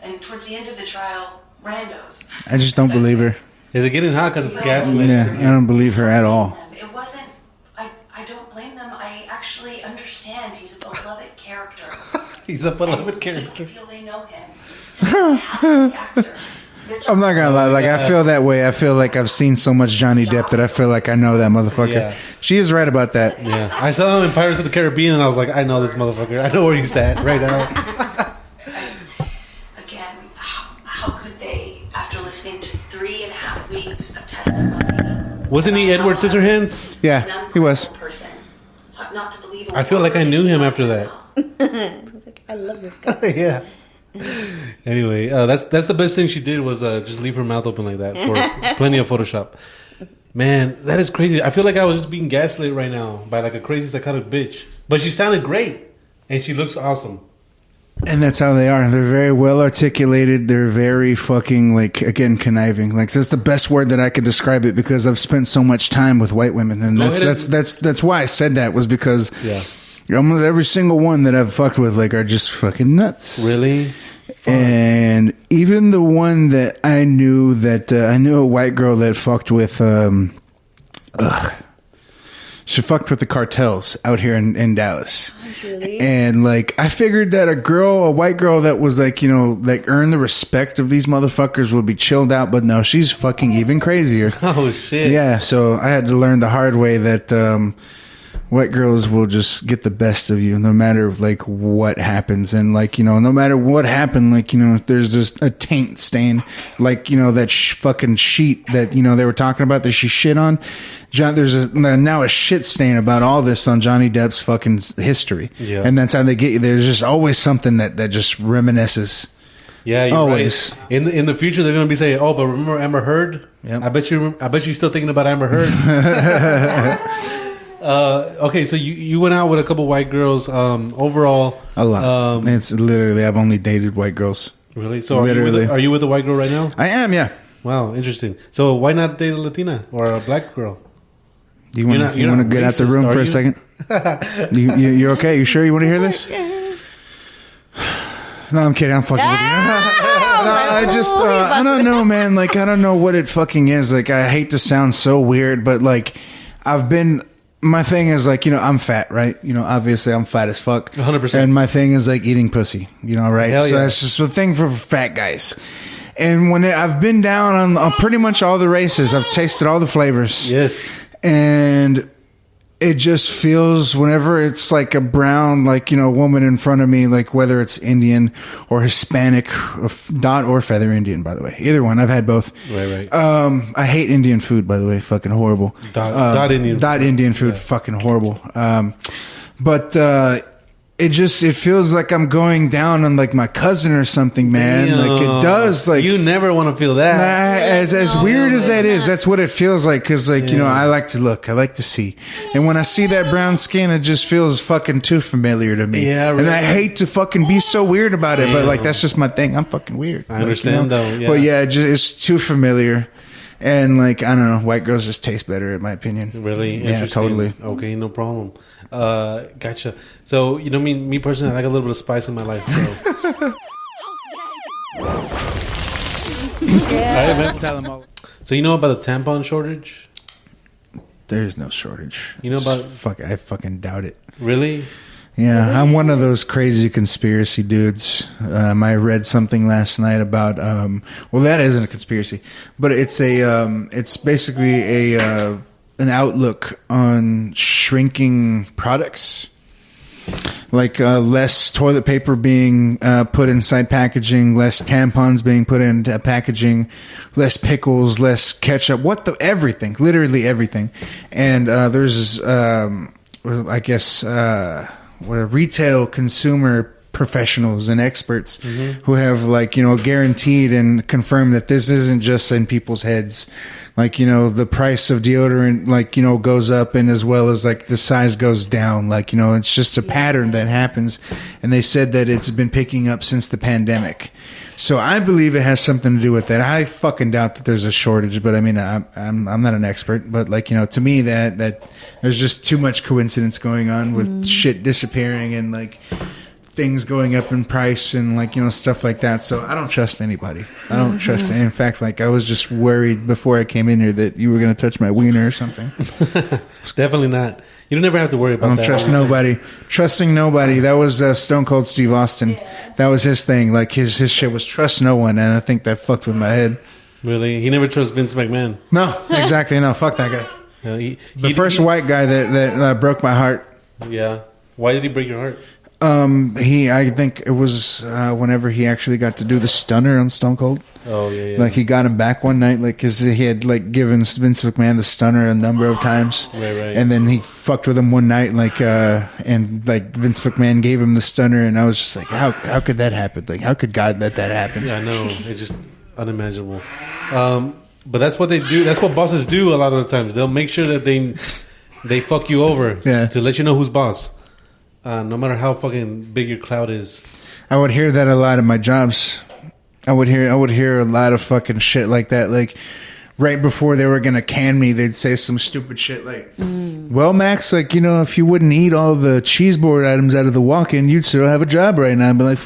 and towards the end of the trial, randos. I just don't believe her. Is it getting hot because it's gaslit? Yeah, I don't believe her at all. It wasn't. I. I don't blame them. I actually understand. He's a beloved character. He's a beloved And character. People feel they know him. He's a fantastic actor. They're I'm not gonna lie, like I feel that way. I feel like I've seen so much Johnny Depp that I feel like I know that motherfucker. Yeah. She is right about that. Yeah, I saw him in Pirates of the Caribbean, and I was like, I know this motherfucker. I know where he's at right now. Again, how, how could they, after listening to three and a half weeks of testimony, Wasn't he Edward Scissorhands? Yeah, he was. uncredible Person, not to believe a I feel like I knew him after that. I like, I love this guy. yeah. Anyway, uh, that's that's the best thing she did was uh, just leave her mouth open like that for plenty of Photoshop. Man, that is crazy. I feel like I was just being gaslit right now by like a crazy psychotic bitch. But she sounded great, and she looks awesome. And that's how they are. They're very well articulated. They're very fucking like again conniving. Like that's the best word that I could describe it because I've spent so much time with white women, and Go that's ahead that's that's that's why I said that was because Yeah. Almost every single one that I've fucked with like are just fucking nuts. Really? and even the one that I knew that uh, I knew a white girl that fucked with um ugh, she fucked with the cartels out here in, in Dallas. Really? And like I figured that a girl, a white girl that was like, you know, like earned the respect of these motherfuckers would be chilled out, but no, she's fucking even crazier. Oh shit! Yeah, so I had to learn the hard way that um white girls will just get the best of you no matter like what happens and like you know no matter what happened like you know there's just a taint stain like you know that sh- fucking sheet that you know they were talking about that she shit on John, there's a now a shit stain about all this on Johnny Depp's fucking history Yeah. and that's how they get you there's just always something that that just reminisces Yeah, you're Always. right. In the, in the future, they're going to be saying, "Oh, but remember Amber Heard? Yep. I bet you. I bet you're still thinking about Amber Heard." uh, okay, so you you went out with a couple white girls. Um, overall, a lot Um, it's literally I've only dated white girls really? So are you, Literally. with a, are you with a white girl right now? I am yeah Wow, interesting. So why not date a Latina or a black girl? Do you want You're to want to not get out the room are for a second? you, you, you're okay? You sure you want to hear this? No, I'm kidding. I'm fucking with you. no, I just uh, I don't know, man. Like I don't know what it fucking is. Like I hate to sound so weird, but like I've been. My thing is like you know I'm fat, right? You know, obviously I'm fat as fuck. 100%. And my thing is like eating pussy. You know, right? Hell so yeah. that's just a thing for fat guys. And when it, I've been down on, on pretty much all the races, I've tasted all the flavors Yes. and it just feels whenever it's like a brown like you know woman in front of me like whether it's indian or hispanic or f- dot or feather indian by the way. Either one. I've had both. Right, right. um i hate indian food by the way. Fucking horrible. Dot- Um, dot Indian dot food. indian food. Fucking horrible. Um but uh it just it feels like i'm going down on like my cousin or something man like it does like you never want to feel that. Nah, as as No, weird as that no, is, no. that's what it feels like. Because like you know, I like to look, I like to see, and when I see that brown skin, it just feels fucking too familiar to me. Yeah, and I hate to fucking be so weird about it, but like that's just my thing. I'm fucking weird. I Like, understand, you know? though, yeah. But yeah, it just, it's too familiar, and like I don't know, white girls just taste better, in my opinion. Really? Yeah, totally. Okay, no problem. Uh, gotcha. So, you know, me, me personally, I like a little bit of spice in my life. So, Alright, man. Tell them all. so you know about the tampon shortage? There's no shortage. You know about- fuck? I fucking doubt it. Really? Yeah, I'm one of those crazy conspiracy dudes. Um, I read something last night about. Um, well, that isn't a conspiracy, but it's a. Um, it's basically a uh, an outlook on shrinking products, like uh, less toilet paper being uh, put inside packaging, less tampons being put into packaging, less pickles, less ketchup. What the everything, literally everything. And uh, there's, um, I guess, uh, what are retail consumer professionals and experts who have like you know guaranteed and confirmed that this isn't just in people's heads like you know the price of deodorant like you know goes up and as well as like the size goes down. Like you know it's just a pattern that happens. And they said that it's been picking up since the pandemic. So i believe it has something to do with that. I fucking doubt that there's a shortage but i mean i'm i'm, I'm not an expert. But like you know to me that that there's just too much coincidence going on with mm. shit disappearing and like things going up in price and like you know stuff like that so i don't trust anybody i don't trust in fact like i was just worried before i came in here that you were going to touch my wiener or something it's Definitely not. You don't ever have to worry about. It. I don't that. trust nobody trusting nobody that was uh, stone cold steve austin that was his thing like his his shit was trust no one and i think that fucked with my head Really? He never trusts Vince McMahon. no exactly no fuck that guy Uh, he, the first he- white guy that that uh, broke my heart Yeah. Why did he break your heart? Um he i think it was uh, whenever he actually got to do the stunner on stone cold Oh, yeah, yeah. Like he got him back one night, like because he had like given Vince McMahon the stunner a number of times, Right, right. and then he fucked with him one night, like uh, and like Vince McMahon gave him the stunner, and I was just like, how how could that happen? Like how could God let that happen? Yeah, I know. It's just unimaginable. Um, but that's what they do. That's what bosses do a lot of the times. They'll make sure that they they fuck you over Yeah. to let you know who's boss. Uh, no matter how fucking big your cloud is. I would hear that a lot in my jobs. I would hear I would hear a lot of fucking shit like that. Like right before they were gonna can me, they'd say some stupid shit like, "Well, Max, like you know, if you wouldn't eat all the cheese board items out of the walk-in, you'd still have a job right now." I'd be like.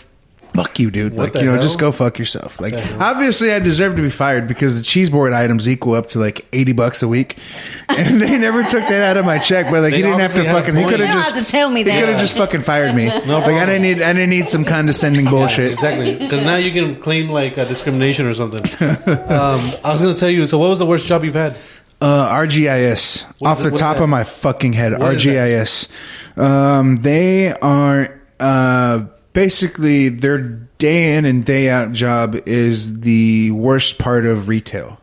Fuck you, dude. What like, you know, hell? just go fuck yourself. Like, The obviously, I deserve to be fired because the cheese board items equal up to like 80 bucks a week. And they never took that out of my check, but like, They he didn't have to obviously had a fucking, he point. could You have don't just, have to tell me he that. could have just fucking fired me. No, like, I problem. didn't need, I didn't need some condescending bullshit. Exactly. Because now you can claim like uh, discrimination or something. um, I was going to tell you. So, what was the worst job you've had? Uh, RGIS. What Off is the it- top is of my fucking head, What is? RGIS. Um, they are uh, basically their day in and day out job is the worst part of retail.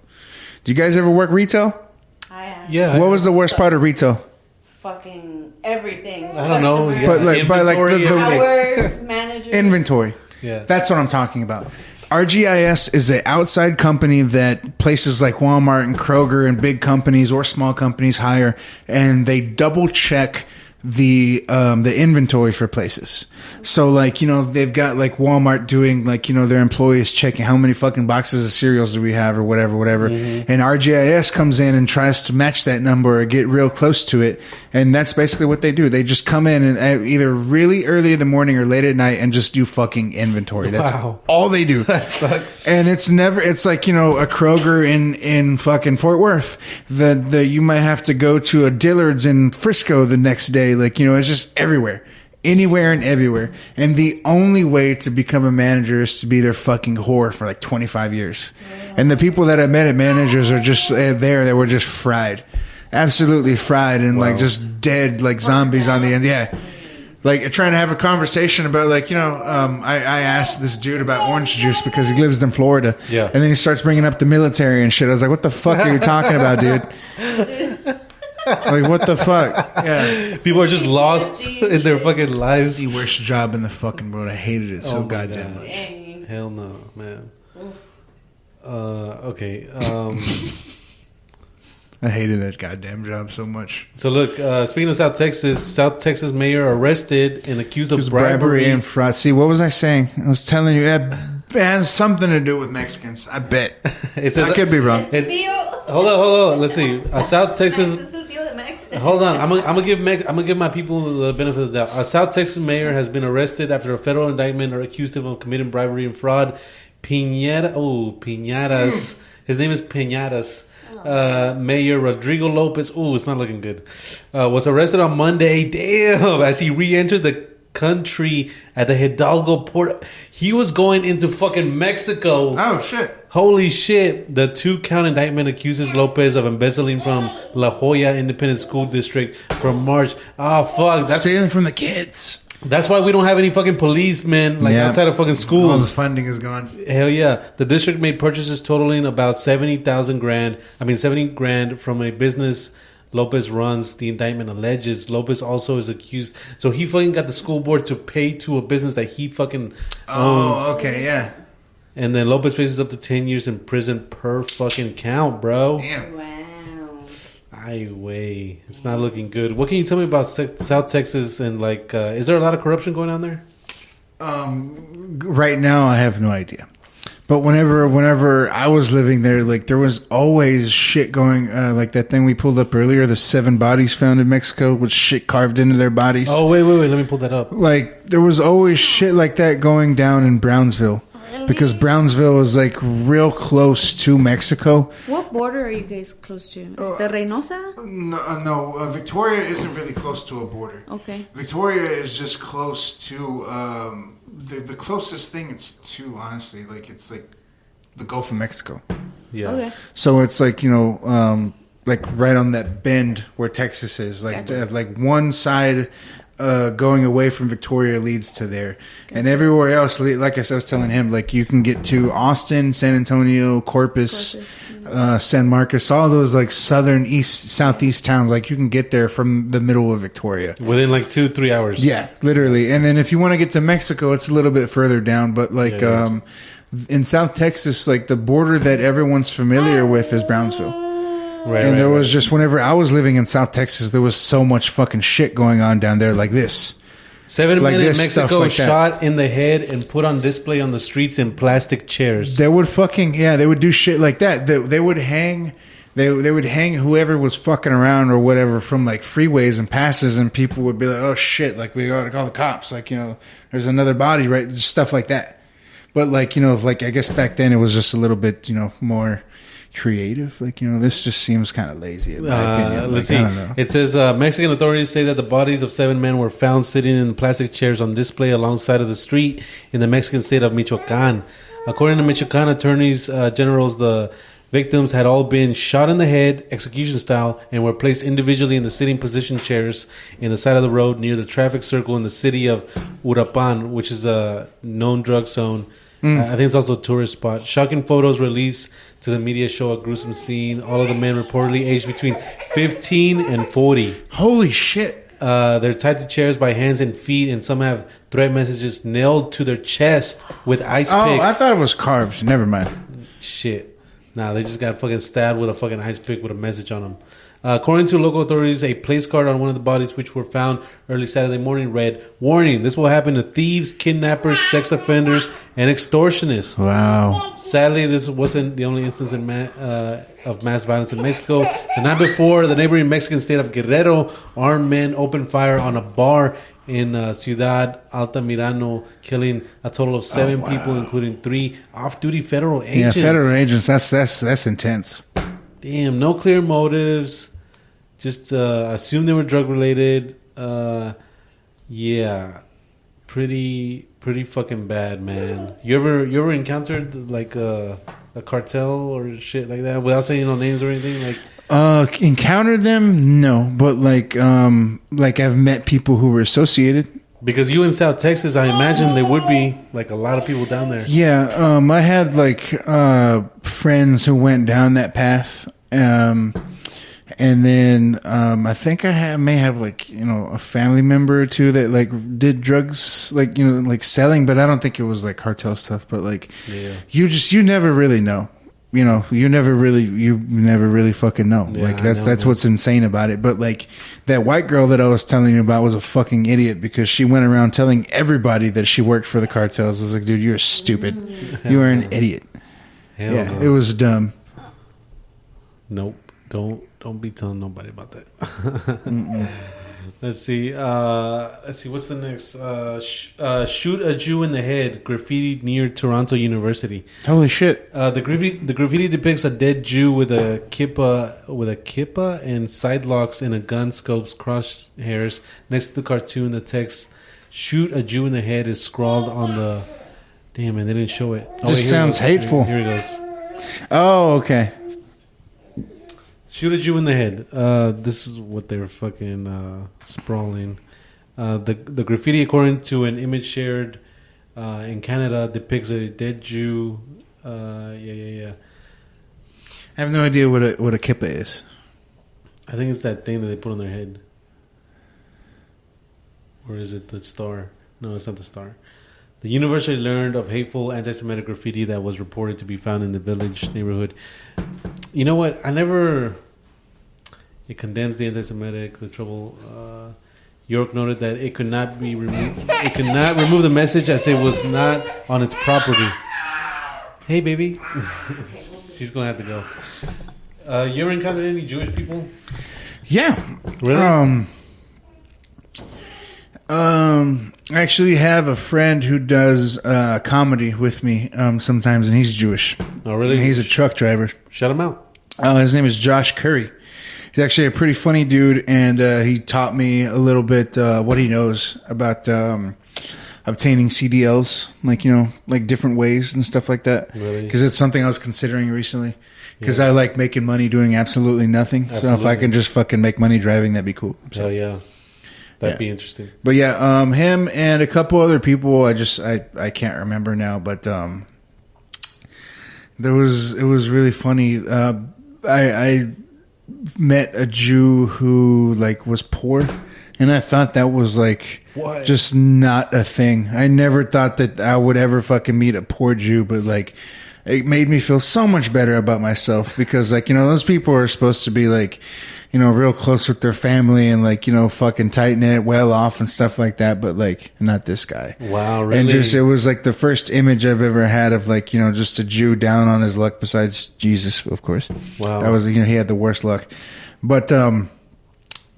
Do you guys ever work retail? I am. Yeah. What was the worst part of retail? Fucking everything. I don't know. Yeah. But like, but like the, Inventory, the Hours, managers. inventory. Yeah. That's what I'm talking about. RGIS is an outside company that places like Walmart and Kroger and big companies or small companies hire, and they double check the um, the inventory for places. So like you know they've got like Walmart doing like you know their employees checking how many fucking boxes of cereals do we have or whatever whatever, and RGIS comes in and tries to match that number or get real close to it, and that's basically what they do. They just come in and uh, either really early in the morning or late at night and just do fucking inventory. That's Wow. all they do. That sucks. And it's never. It's like you know a Kroger in in fucking Fort Worth. The the you might have to go to a Dillard's in Frisco the next day. Like you know, it's just everywhere, anywhere and everywhere. And the only way to become a manager is to be their fucking whore for like twenty five years. And the people that I met at managers are just uh, there. They were just fried, absolutely fried, and like just dead like zombies on the end. Yeah like trying to have a conversation about like you know um, I, I asked this dude about orange juice because he lives in Florida Yeah. and then he starts bringing up the military and shit I was like what the fuck are you talking about dude like what the fuck yeah People are just lost in their fucking lives. the worst job in the fucking world I hated it so Oh my goddamn God. much Dang. Hell no, man. Uh, okay. Um, I hated that goddamn job so much so look, uh, speaking of South Texas, South Texas mayor arrested and accused it of bribery. bribery and fraud see what was I saying I was telling you it has something to do with Mexicans I bet It says I could be wrong It- hold on, hold on. Let's see. A South Texas Hold on, I'm gonna, give I'm gonna give my people the benefit of the doubt. A South Texas mayor has been arrested after a federal indictment or accused him of committing bribery and fraud. Piñera, oh Piñatas, his name is Piñatas. Uh, Mayor Rodrigo Lopez, oh, it's not looking good. Uh, was arrested on Monday. Damn, as he re-entered the country at the Hidalgo port. He was going into fucking Mexico. oh shit Holy shit. The two count indictment accuses Lopez of embezzling from La Joya Independent School District from March. Oh, fuck. That's, stealing from the kids that's why we don't have any fucking policemen like Yeah. outside of fucking all the schools. funding is gone Hell yeah. The district made purchases totaling about 70,000 grand. I mean, 70 grand from a business Lopez runs. The indictment alleges Lopez also is accused. So he fucking got the school board to pay to a business that he fucking owns. Oh, okay, yeah. And then Lopez faces up to 10 years in prison per fucking count, bro. Damn. Wow. Ay, way. It's not looking good. What can you tell me about Se- South Texas and like, uh, is there a lot of corruption going on there? Um, right now, I have no idea. But whenever, whenever I was living there, like there was always shit going, uh, like that thing we pulled up earlier, the seven bodies found in Mexico with shit carved into their bodies. Oh, wait, wait, wait. Let me pull that up. Like there was always shit like that going down in Brownsville, because Brownsville is like real close to Mexico. What border are you guys close to? Is it the Reynosa? No, uh, no uh, Victoria isn't really close to a border. Okay. Victoria is just close to um, the the closest thing it's to honestly like it's like the Gulf of Mexico. Yeah. Okay. So it's like you know um, like right on that bend where Texas is. Like Gotcha. like one side uh, going away from Victoria leads to there, and everywhere else, like I said, I was telling him, like you can get to Austin, San Antonio, Corpus. Corpus, Uh, San Marcos, all those like southern east, southeast towns, like you can get there from the middle of Victoria. Within like two, three hours. Yeah, literally. And then if you want to get to Mexico, it's a little bit further down. But like Yeah, yeah. um, in South Texas, like the border that everyone's familiar with is Brownsville. Right. and right, there right. was just whenever I was living in South Texas, there was so much fucking shit going on down there like this. Seven like men in Mexico like that. shot in the head and put on display on the streets in plastic chairs. They would fucking yeah, they would do shit like that. They, they would hang. They, they would hang whoever was fucking around or whatever from like freeways and passes, and people would be like, "Oh shit!" Like we gotta call the cops. Like you know, there's another body, right? Just stuff like that. But like you know, like I guess back then it was just a little bit you know more creative. Like you know, this just seems kind of lazy in my Uh, opinion. let's Like, see. I don't know. It says uh, Mexican authorities say that the bodies of seven men were found sitting in plastic chairs on display alongside of the street in the Mexican state of Michoacan. According to Michoacan attorneys uh, generals, the Victims had all been shot in the head, execution style, and were placed individually in the sitting position chairs in the side of the road near the traffic circle in the city of Urapan, which is a known drug zone. Uh, I think it's also a tourist spot. Shocking photos released to the media show a gruesome scene. All of the men reportedly aged between 15 and 40. Holy shit! Uh, they're tied to chairs by hands and feet, and some have threat messages nailed to their chest with ice Oh, picks. I thought it was carved. Never mind. Shit. Nah, they just got fucking stabbed with a fucking ice pick with a message on them. Uh, according to local authorities, a place card on one of the bodies, which were found early Saturday morning, read, Warning, this will happen to thieves, kidnappers, sex offenders, and extortionists. Wow. Sadly, this wasn't the only instance in ma- uh, of mass violence in Mexico. The night before, the neighboring Mexican state of Guerrero, armed men opened fire on a bar in uh, Ciudad Altamirano, killing a total of seven wow. people, including three off-duty federal agents. Yeah, federal agents. That's that's that's intense. Damn, no clear motives. Just uh, assume they were drug related. Uh, yeah, pretty pretty fucking bad, man. You ever you ever encountered like a a cartel or shit like that without saying no names or anything? Like, Uh, encountered them? No, but like um, like I've met people who were associated. because you in South Texas, I imagine there would be like a lot of people down there. Yeah, um, I had like uh, friends who went down that path, um, and then um, I think I ha- may have like you know a family member or two that like did drugs, like you know like selling, but I don't think it was like cartel stuff. But like Yeah. you just you never really know. You know, you never really, you never really fucking know. Yeah, like that's know, that's man. what's insane about it. But like that white girl that I was telling you about was a fucking idiot because she went around telling everybody that she worked for the cartels. I was like, dude, you're stupid. You are an idiot. Hell yeah, no. it was dumb. Nope. Don't don't be telling nobody about that. let's see. Uh, let's see. What's the next? Uh, sh- uh, shoot a Jew in the head. Graffiti near Toronto University. Holy shit. Uh, the graffiti the graffiti depicts a dead Jew with a kippa with a kippa and side locks and a gun scopes crosshairs. Next to the cartoon, the text "Shoot a Jew in the head" is scrawled on the. Damn, man, they didn't show it. Just here it sounds hateful. Here, here it goes. Oh, okay. Shoot a Jew in the head. Uh, this is what they were fucking uh, sprawling. Uh, the the graffiti, according to an image shared uh, in Canada, depicts a dead Jew. Uh, yeah, yeah, yeah. I have no idea what a what a kippa is. I think it's that thing that they put on their head. Or is it the star? No, it's not the star. The university learned of hateful anti-Semitic graffiti that was reported to be found in the village neighborhood. You know what? I never. It condemns the anti-Semitic, the trouble. Uh, York noted that it could not be removed. It could not remove the message as it was not on its property. Hey, baby. She's gonna have to go. Uh, you ever encountered any Jewish people? Yeah. Really? Um. Um. I actually have a friend who does uh, comedy with me um, sometimes, and he's Jewish. Oh, really? And he's a truck driver. Shut him out. Uh, his name is Josh Curry. He's actually a pretty funny dude, and uh, he taught me a little bit uh, what he knows about um, obtaining CDLs, like you know, like different ways and stuff like that. Really? Because it's something I was considering recently. Because I like making money doing absolutely nothing. So if I can just fucking make money driving, that'd be cool. Hell yeah. That'd Yeah. be interesting. But yeah, um, him and a couple other people. I just I I can't remember now, but um, there was it was really funny. Uh, I I met a Jew who like was poor, and I thought that was like What? just not a thing. I never thought that I would ever fucking meet a poor Jew, but like. It made me feel so much better about myself because, like, you know, those people are supposed to be like, you know, real close with their family and like, you know, fucking tight knit, well off and stuff like that. But like, not this guy. Wow, really? And just, it was like the first image I've ever had of like, you know, just a Jew down on his luck besides Jesus, of course. Wow. That was, you know, he had the worst luck. But, um,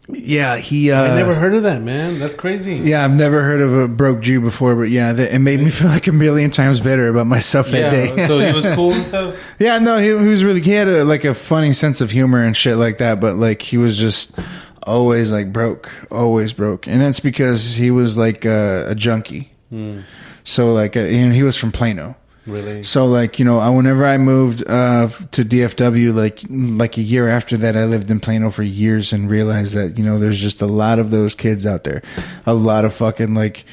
yeah, he, uh, I never heard of that, man. That's crazy. yeah, I've never heard of a broke Jew before, but yeah, that, it made me feel like a million times better about myself that day. so he was cool and stuff. Yeah, no, he, he was really. He had a, like a funny sense of humor and shit like that. But like, he was just always like broke, always broke, and that's because he was like uh, a junkie. Hmm. So like, uh, you he was from Plano, Really? So like you know, I, whenever I moved uh, to DFW, like like a year after that, I lived in Plano for years and realized that you know there's just a lot of those kids out there, a lot of fucking like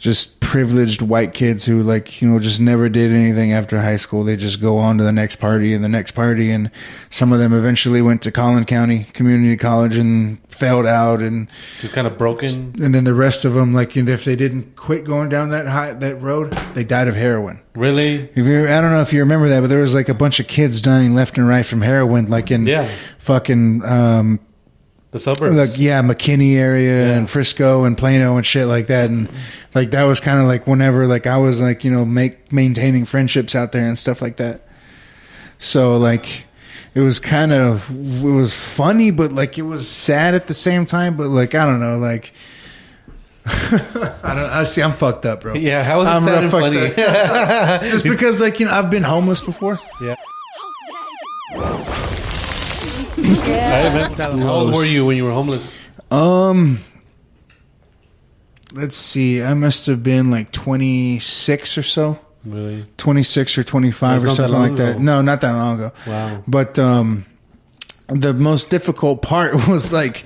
just privileged white kids who like you know just never did anything after high school. They just go on to the next party and the next party, and some of them eventually went to Collin County Community College and failed out and Just kind of broken. and then the rest of them like if they didn't quit going down that high that road they died of heroin Really? if you, I don't know if you remember that, but there was like a bunch of kids dying left and right from heroin, like in Yeah. fucking um, The suburbs. like yeah, McKinney area and Frisco and Plano and shit like that, and like that was kind of like whenever like I was like you know make maintaining friendships out there and stuff like that. So like it was kind of it was funny, but like it was sad at the same time. But like I don't know, like. I don't. I see. I'm fucked up, bro. Yeah, how is it I'm sad and funny? up. Just because, like you know, I've been homeless before. yeah. Oh, All right, man. How old were you when you were homeless? Um, let's see. I must have been like 26 or so, Really? 26 or 25 That's or not that something like that. ago. No, not that long ago. Wow. But um, the most difficult part was like,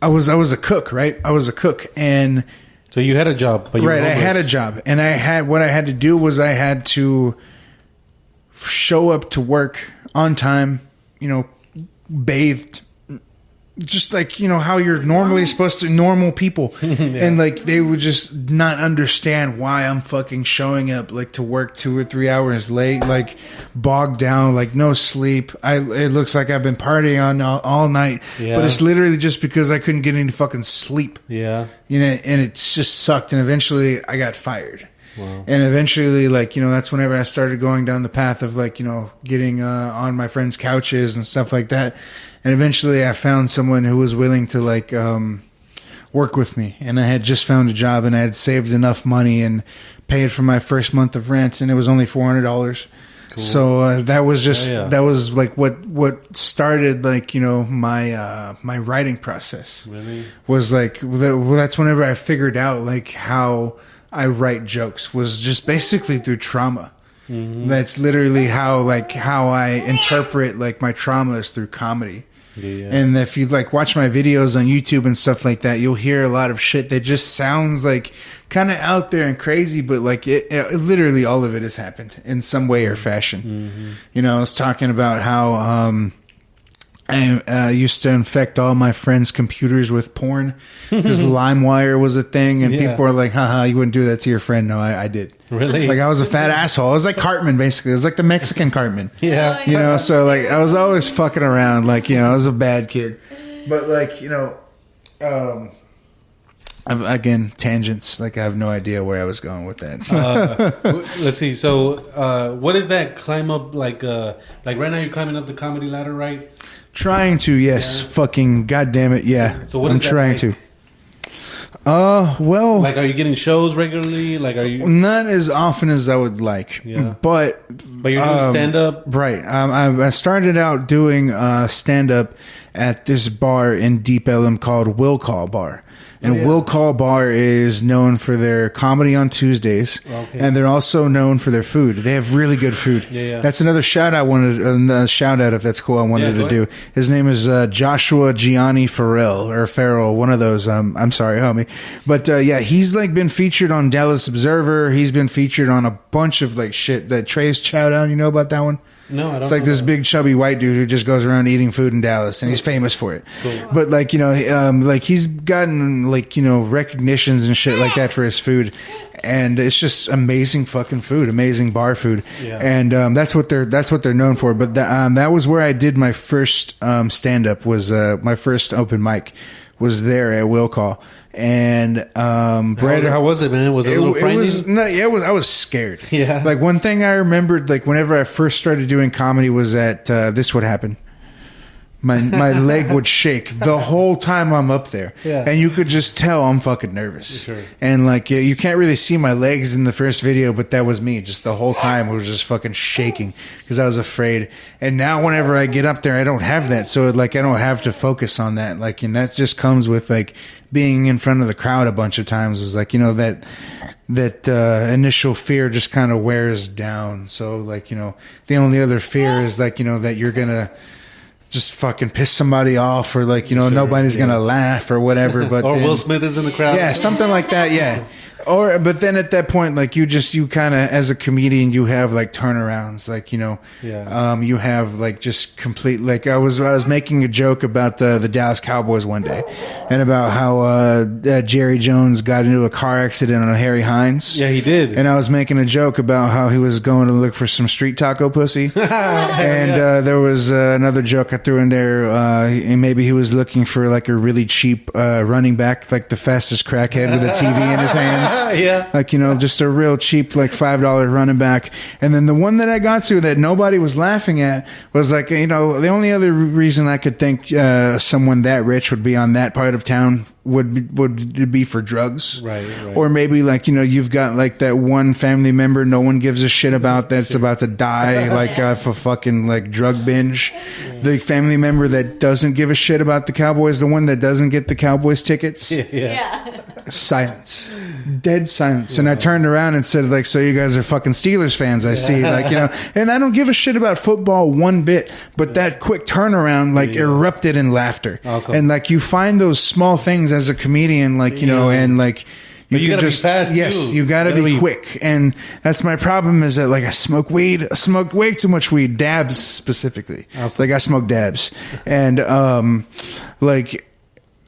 I was I was a cook, right? I was a cook, and So you had a job, but you right, were I had a job, and I had what I had to do was I had to show up to work on time. You know, bathed, just like you know how you're normally oh. supposed to normal people, and like they would just not understand why I'm fucking showing up like to work two or three hours late, like bogged down, like no sleep. I it looks like I've been partying on all, all night, Yeah. but it's literally just because I couldn't get any fucking sleep Yeah. you know, and it just sucked. And eventually, I got fired. And eventually, like you know, that's whenever I started going down the path of like you know getting uh, on my friends' couches and stuff like that. And eventually, I found someone who was willing to like um, work with me. And I had just found a job, and I had saved enough money and paid for my first month of rent, and it was only four hundred dollars. So uh, that was just Yeah, yeah. that was like what what started like you know my uh, my writing process Really? was like well, that's whenever I figured out like how I write jokes was just basically through trauma. That's literally how like how I interpret like my trauma is through comedy. Yeah. And if you like watch my videos on YouTube and stuff like that, you'll hear a lot of shit that just sounds like kind of out there and crazy, but like it, it literally all of it has happened in some way or fashion. You know, I was talking about how um, I uh, used to infect all my friends' computers with porn because LimeWire was a thing, and Yeah. people were like, "Haha, you wouldn't do that to your friend." No, I, I did. Really? Like I was a fat asshole. I was like Cartman, basically. I was like the Mexican Cartman. Yeah. You know, so like I was always fucking around, like, you know, I was a bad kid. But like, you know, um I've, again, tangents. Like I have no idea where I was going with that. uh, let's see. So, uh, what is that climb up like? Uh, like right now, you're climbing up the comedy ladder, right? Trying to, yes, Yeah. fucking goddamn it, yeah. So what I'm trying like? to. Uh, well, Like, are you getting shows regularly? Like, are you? not as often as I would like, Yeah. but But you're doing um, stand up. Right. Um, I, I started out doing uh, stand up at this bar in Deep Ellum called Will Call Bar. And Oh, yeah. Will Call Bar is known for their comedy on Tuesdays, Okay. and they're also known for their food. They have really good food. Yeah, yeah. That's another shout I wanted, uh, shout out if that's cool. I wanted Yeah, to do. His name is uh, Joshua Gianni Farrell or Farrell, one of those. Um, I'm sorry, homie, but uh, yeah, he's like been featured on Dallas Observer. He's been featured on a bunch of like shit. That Trey's Chowdown, you know about that one? No, I don't. It's like this that. big chubby white dude who just goes around eating food in Dallas, and he's famous for it. But like you know, um, like he's gotten like you know recognitions and shit like that for his food, and it's just amazing fucking food, amazing bar food, Yeah. and um, that's what they're that's what they're known for. But that um, that was where I did my first um, stand up was uh, my first open mic was there at Will Call, and um, How was, how was it, man? Was it, a little it frightening? was no, yeah, it was, I was scared. Yeah. like one thing I remembered, like whenever I first started doing comedy, was that uh, this would happen. My my leg would shake the whole time I'm up there, Yeah. and you could just tell I'm fucking nervous. Sure. And like you- can't really see my legs in the first video, but that was me. Just the whole time, I was just fucking shaking because I was afraid. And now, whenever I get up there, I don't have that, so like I don't have to focus on that. Like, and that just comes with like being in front of the crowd a bunch of times. Was like you know that that uh, initial fear just kind of wears down. So like you know the only other fear is like you know that you're gonna just fucking piss somebody off or like you know Sure, nobody's yeah. gonna laugh or whatever. But or then- Will Smith is in the crowd. yeah, something like that. Yeah. Or, but then at that point, like you just, you kind of, as a comedian, you have like turnarounds, like, you know, Yeah. um, you have like just complete, like I was, I was making a joke about the, the Dallas Cowboys one day and about how, uh, uh, Jerry Jones got into a car accident on Harry Hines. Yeah, he did. And I was making a joke about how he was going to look for some street taco pussy. and uh, there was uh, another joke I threw in there. Uh, and maybe he was looking for like a really cheap uh, running back, like the fastest crackhead with a TV in his hands. Yeah. Like, you know, just a real cheap, like $5 running back. And then the one that I got to that nobody was laughing at was like, you know, the only other reason I could think uh, someone that rich would be on that part of town would be, would be for drugs. Right, right. Or maybe like you know you've got like that one family member no one gives a shit about that's about to die like uh, for fucking like drug binge. The family member that doesn't give a shit about the Cowboys, the one that doesn't get the Cowboys tickets, yeah. Yeah. Silence, dead silence. And I turned around and said like, so you guys are fucking Steelers fans? I see, like you know, and I don't give a shit about football one bit. But that quick turnaround like Yeah. erupted in laughter, Awesome. and like you find those small things as a comedian, like you know, and like. But you can be fast, yes, too. you gotta, gotta be, be- quick, and that's my problem. Is that like I smoke weed, I smoke way too much weed, dabs specifically. Absolutely. Like I smoke dabs, and um, like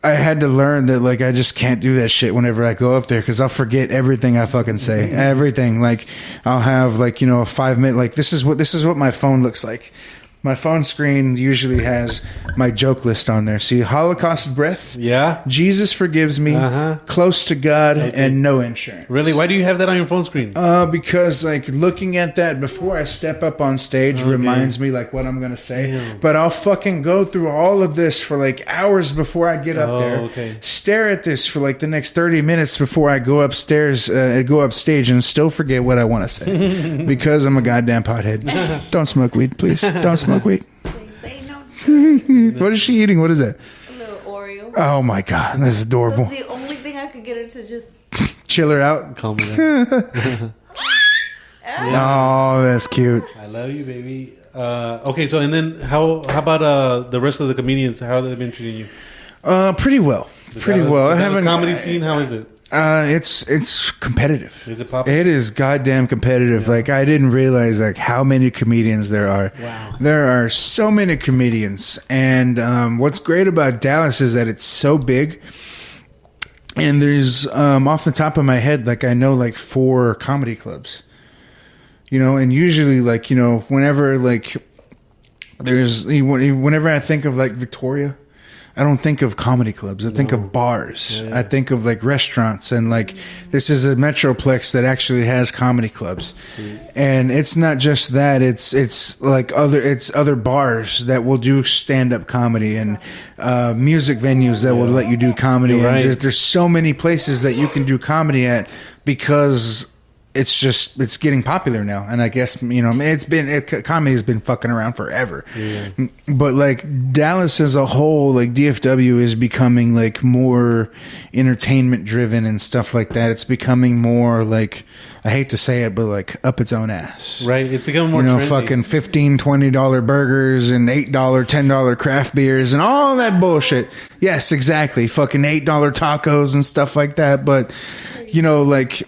I had to learn that like I just can't do that shit whenever I go up there because I'll forget everything I fucking say. Mm-hmm. everything. Like I'll have like you know a five minute like this is what this is what my phone looks like. My phone screen usually has my joke list on there. See, Holocaust breath. Yeah. Jesus forgives me. Uh-huh. Close to God and no insurance. Really? Why do you have that on your phone screen? Uh, because like looking at that before I step up on stage reminds me like what I'm gonna say. Damn. But I'll fucking go through all of this for like hours before I get up Oh, there. okay. Stare at this for like the next 30 minutes before I go upstairs, uh, go upstage, and still forget what I want to say because I'm a goddamn pothead. Don't smoke weed, please. Don't smoke weed. Say. What is she eating? What is that? A little Oreo. Oh my god, that's That's adorable. the only thing I could get her to just. Chill her out. Call me that. Oh, that's cute. I love you, baby. Uh, okay, so and then how how about uh, the rest of the comedians? How have they been treating you? Uh, pretty well. The Pretty Dallas- well. the I haven't comedy scene. How is it? Uh, it's it's competitive. Is it popping? It is goddamn competitive. Like I didn't realize like how many comedians there are. Wow. There are so many comedians, and um, what's great about Dallas is that it's so big. And there's um, off the top of my head, like I know like four comedy clubs. You know, and usually like you know whenever like there's whenever I think of like Victoria, I don't think of comedy clubs. I think of bars. I think of like restaurants and like this is a metroplex that actually has comedy clubs. And it's not just that, it's it's like other it's other bars that will do stand up comedy and uh, music venues that will let you do comedy. Right. there's, there's so many places that you can do comedy at because it's just it's getting popular now and i guess you know it's been it, comedy has been fucking around forever but like dallas as a whole like dfw is becoming like more entertainment driven and stuff like that it's becoming more like i hate to say it but like up its own ass Right, it's becoming more you know, trendy. fucking 15 20 dollar burgers and eight dollar, ten dollar craft beers and all that bullshit. Yes, exactly. Fucking eight dollar tacos and stuff like that. But you know, like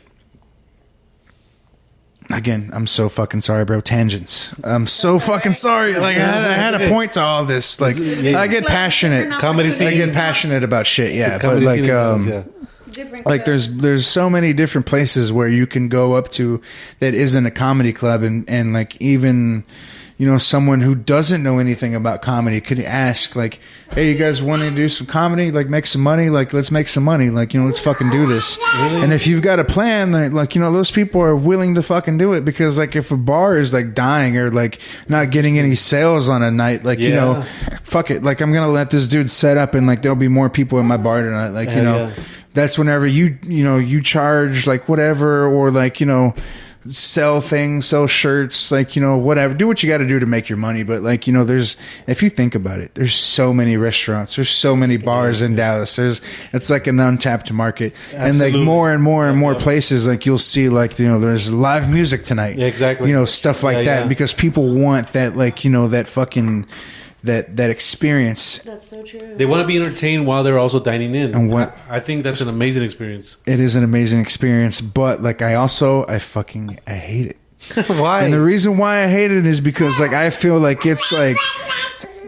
again, I'm so fucking sorry, bro. Tangents. I'm so fucking sorry. Like I had, I had a point to all this. Like I get passionate. Comedy scene. I get passionate about shit. Yeah, but like um. Different Like there's there's so many different places where you can go up to that isn't a comedy club and and like even you know, someone who doesn't know anything about comedy could ask, like, "Hey, you guys want to do some comedy? Like, make some money? Like, let's make some money. Like, you know, let's fucking do this." And if you've got a plan, like, like, you know, those people are willing to fucking do it because, like, if a bar is like dying or like not getting any sales on a night, like, you know, fuck it. Like, I'm gonna let this dude set up and like there'll be more people in my bar tonight. Like, you know, yeah. that's whenever you you know you charge like whatever or like you know sell things sell shirts like you know whatever do what you got to do to make your money but like you know there's if you think about it there's so many restaurants there's so many bars in dallas there's it's like an untapped market and like more and more and more Yeah. places like you'll see like you know there's live music tonight Yeah, exactly. you know stuff like Yeah, that yeah. because people want that like you know that fucking that that experience That's so true. They want to be entertained while they're also dining in. And what- I think that's an amazing experience. it is an amazing experience but like i also i fucking i hate it Why? And the reason why I hate it is because like I feel like it's like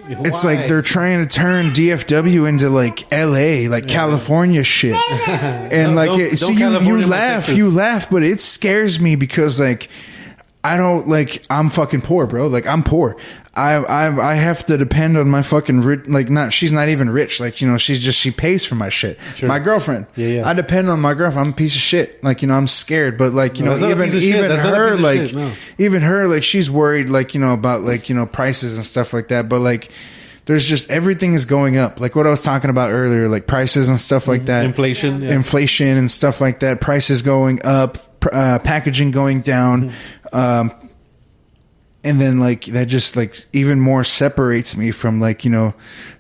it's Why? like they're trying to turn DFW into like LA, like California shit. and No, like don't- it, so don't you, you laugh, you laugh, but it scares me because like I don't like I'm fucking poor, bro. Like I'm poor. I I I have to depend on my fucking rich. Like not she's not even rich. Like you know she's just she pays for my shit. Sure. My girlfriend. Yeah, yeah. I depend on my girlfriend. I'm a piece of shit. Like you know I'm scared, but like you No, know that's not a even piece of shit. even That's not a her like shit, no. even her like she's worried like you know about like you know prices and stuff like that. But like there's just everything is going up. Like what I was talking about earlier, like prices and stuff like that. Inflation, yeah. inflation and stuff like that. Prices going up, uh, packaging going down. Mm-hmm. Um, and then like that just like even more separates me from like you know